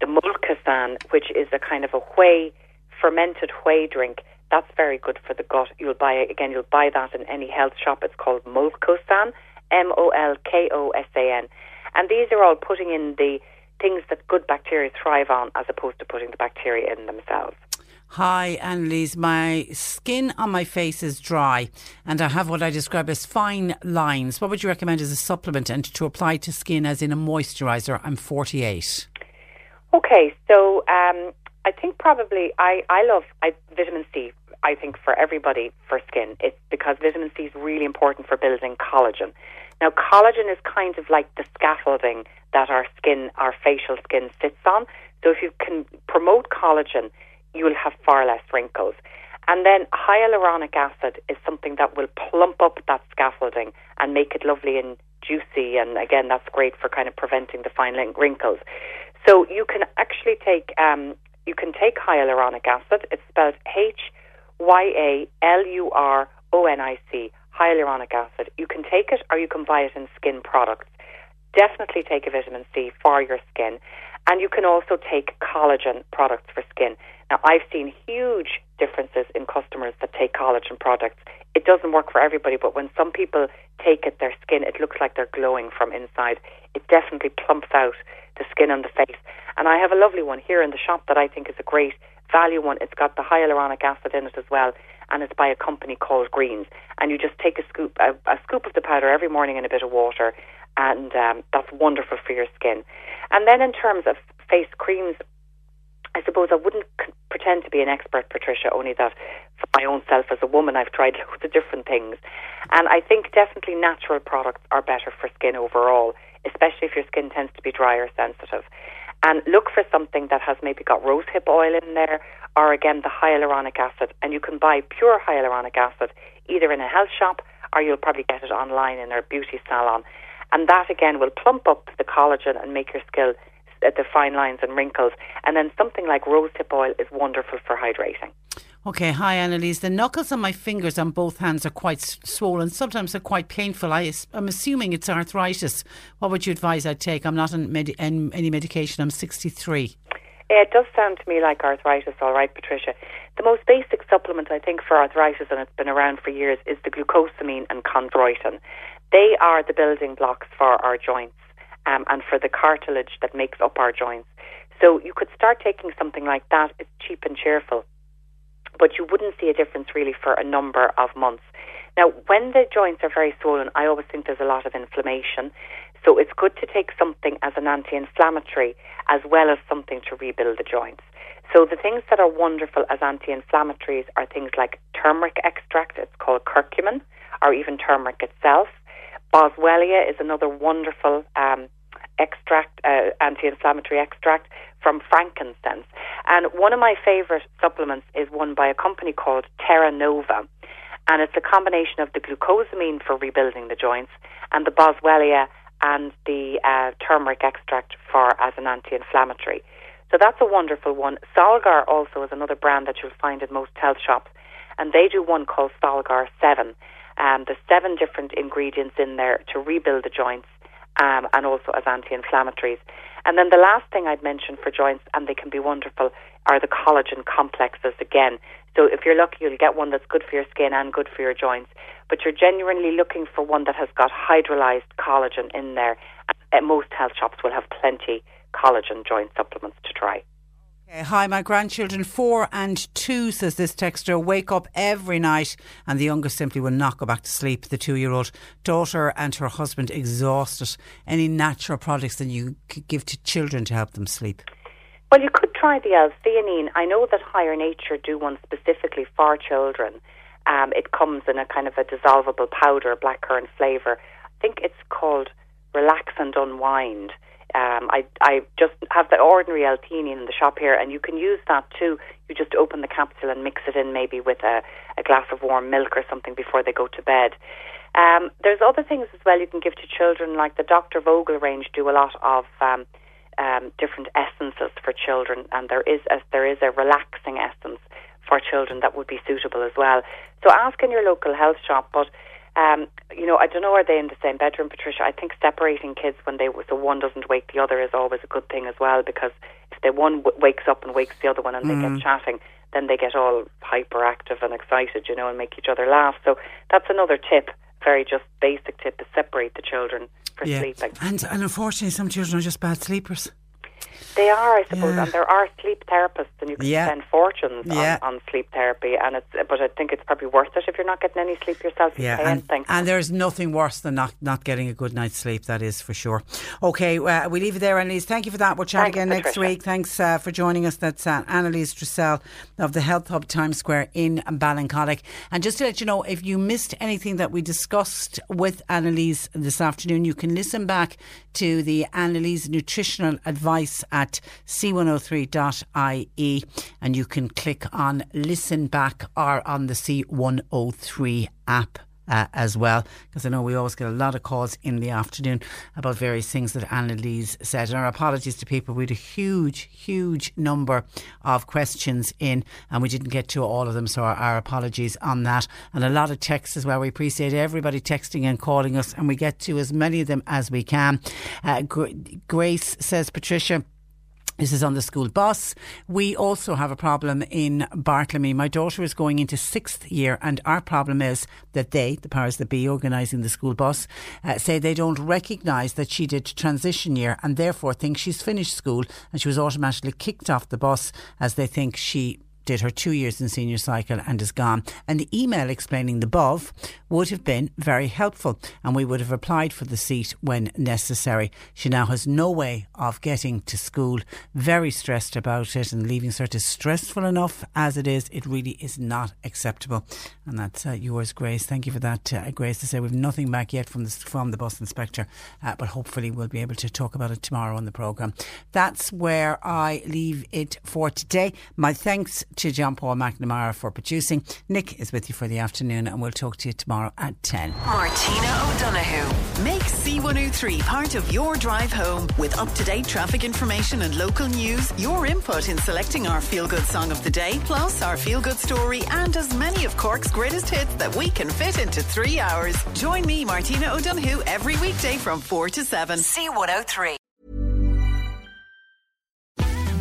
the Molkosan, which is a kind of a whey fermented whey drink. That's very good for the gut. You'll buy again. You'll buy that in any health shop. It's called Molkosan, M O L K O S A N. And these are all putting in the things that good bacteria thrive on as opposed to putting the bacteria in themselves. Hi, Annalise. My skin on my face is dry and I have what I describe as fine lines. What would you recommend as a supplement and to apply to skin as in a moisturiser? I'm 48. Okay, so um, I think probably I, I love I, vitamin C. I think for everybody for skin, it's because vitamin C is really important for building collagen. Now, collagen is kind of like the scaffolding that our skin, our facial skin sits on. So if you can promote collagen, you'll have far less wrinkles. And then hyaluronic acid is something that will plump up that scaffolding and make it lovely and juicy. And again, that's great for kind of preventing the fine wrinkles. So you can actually take um, you can take hyaluronic acid. It's spelled H Y A L U R O N I C hyaluronic acid. You can take it or you can buy it in skin products. Definitely take a vitamin C for your skin. And you can also take collagen products for skin. Now, I've seen huge differences in customers that take collagen products. It doesn't work for everybody, but when some people take it, their skin, it looks like they're glowing from inside. It definitely plumps out the skin on the face. And I have a lovely one here in the shop that I think is a great value one. It's got the hyaluronic acid in it as well and it's by a company called Greens. And you just take a scoop, a, a scoop of the powder every morning in a bit of water, and um, that's wonderful for your skin. And then in terms of face creams, I suppose I wouldn't pretend to be an expert, Patricia, only that for my own self as a woman, I've tried loads of different things. And I think definitely natural products are better for skin overall, especially if your skin tends to be dry or sensitive. And look for something that has maybe got rosehip oil in there or again the hyaluronic acid. And you can buy pure hyaluronic acid either in a health shop or you'll probably get it online in a beauty salon. And that again will plump up the collagen and make your skin uh, the fine lines and wrinkles. And then something like rosehip oil is wonderful for hydrating. Okay, hi Annalise. The knuckles on my fingers on both hands are quite swollen. Sometimes they're quite painful. I, am assuming it's arthritis. What would you advise I take? I'm not on en- any medication. I'm 63. It does sound to me like arthritis, all right, Patricia. The most basic supplement, I think, for arthritis, and it's been around for years, is the glucosamine and chondroitin. They are the building blocks for our joints um, and for the cartilage that makes up our joints. So you could start taking something like that. It's cheap and cheerful but you wouldn't see a difference really for a number of months. Now, when the joints are very swollen, I always think there's a lot of inflammation. So it's good to take something as an anti inflammatory as well as something to rebuild the joints. So the things that are wonderful as anti inflammatories are things like turmeric extract, it's called curcumin, or even turmeric itself. Boswellia is another wonderful um, extract, uh, anti inflammatory extract from frankincense. And one of my favorite supplements is one by a company called Terra Nova. And it's a combination of the glucosamine for rebuilding the joints and the boswellia and the uh, turmeric extract for as an anti-inflammatory. So that's a wonderful one. Solgar also is another brand that you'll find in most health shops, and they do one called Solgar Seven. Um, there's seven different ingredients in there to rebuild the joints um, and also as anti-inflammatories. And then the last thing I'd mention for joints, and they can be wonderful, are the collagen complexes again. So if you're lucky, you'll get one that's good for your skin and good for your joints. But you're genuinely looking for one that has got hydrolyzed collagen in there. And most health shops will have plenty collagen joint supplements to try. Okay, hi, my grandchildren, four and two, says this texter, wake up every night and the youngest simply will not go back to sleep. The two year old daughter and her husband exhausted. Any natural products that you could give to children to help them sleep? Well, you could try the L-theanine. I know that Higher Nature do one specifically for children. Um, it comes in a kind of a dissolvable powder, blackcurrant flavour. I think it's called Relax and Unwind. Um, I I just have the ordinary L-theanine in the shop here, and you can use that too. You just open the capsule and mix it in maybe with a, a glass of warm milk or something before they go to bed. Um, there's other things as well you can give to children, like the Dr. Vogel range do a lot of um, um, different essences for children, and there is a, there is a relaxing essence for children that would be suitable as well. So ask in your local health shop, but um, you know, I don't know, are they in the same bedroom, Patricia? I think separating kids when they so one doesn't wake the other is always a good thing as well because if they one w- wakes up and wakes the other one and they Mm. get chatting, then they get all hyperactive and excited, you know, and make each other laugh. So that's another tip, very just basic tip, is separate the children for sleeping. And, and unfortunately, some children are just bad sleepers. They are, I suppose, Yeah. and there are sleep therapists, and you can Yeah. spend fortunes Yeah. on, on sleep therapy. And it's, but I think it's probably worth it if you're not getting any sleep yourself. Yeah, and, and there's nothing worse than not, not getting a good night's sleep, that is for sure. Okay, uh, we leave it there, Annalise. Thank you for that. We'll chat Thanks, again next Patricia. week. Thanks uh, for joining us. That's uh, Annalise Dressel of the Health Hub Times Square in Ballincollig. And just to let you know, if you missed anything that we discussed with Annalise this afternoon, you can listen back to the Annalise Nutritional Advice at c103.ie and you can click on listen back or on the C103 app. Uh, as well, because I know we always get a lot of calls in the afternoon about various things that Annalise said. And our apologies to people. We had a huge, huge number of questions in, and we didn't get to all of them. So our, our apologies on that. And a lot of texts as well. We appreciate everybody texting and calling us, and we get to as many of them as we can. Uh, Gra- Grace says, Patricia. This is on the school bus. We also have a problem in Bartlemy. My daughter is going into sixth year, and our problem is that they, the powers that be organising the school bus, uh, say they don't recognise that she did transition year and therefore think she's finished school and she was automatically kicked off the bus as they think she did her two years in senior cycle and is gone. And the email explaining the above would have been very helpful and we would have applied for the seat when necessary. She now has no way of getting to school, very stressed about it and leaving cert is stressful enough as it is. It really is not acceptable. And that's uh, yours, Grace. Thank you for that, uh, Grace. To say we've nothing back yet from the, from the bus inspector, uh, but hopefully we'll be able to talk about it tomorrow on the programme. That's where I leave it for today. My thanks to John Paul McNamara for producing. Nick is with you for the afternoon, and we'll talk to you tomorrow at 10. Martina O'Donoghue. Make C103 part of your drive home with up to date traffic information and local news, your input in selecting our feel good song of the day, plus our feel good story, and as many of Cork's greatest hits that we can fit into three hours. Join me, Martina O'Donoghue, every weekday from 4 to 7. C103.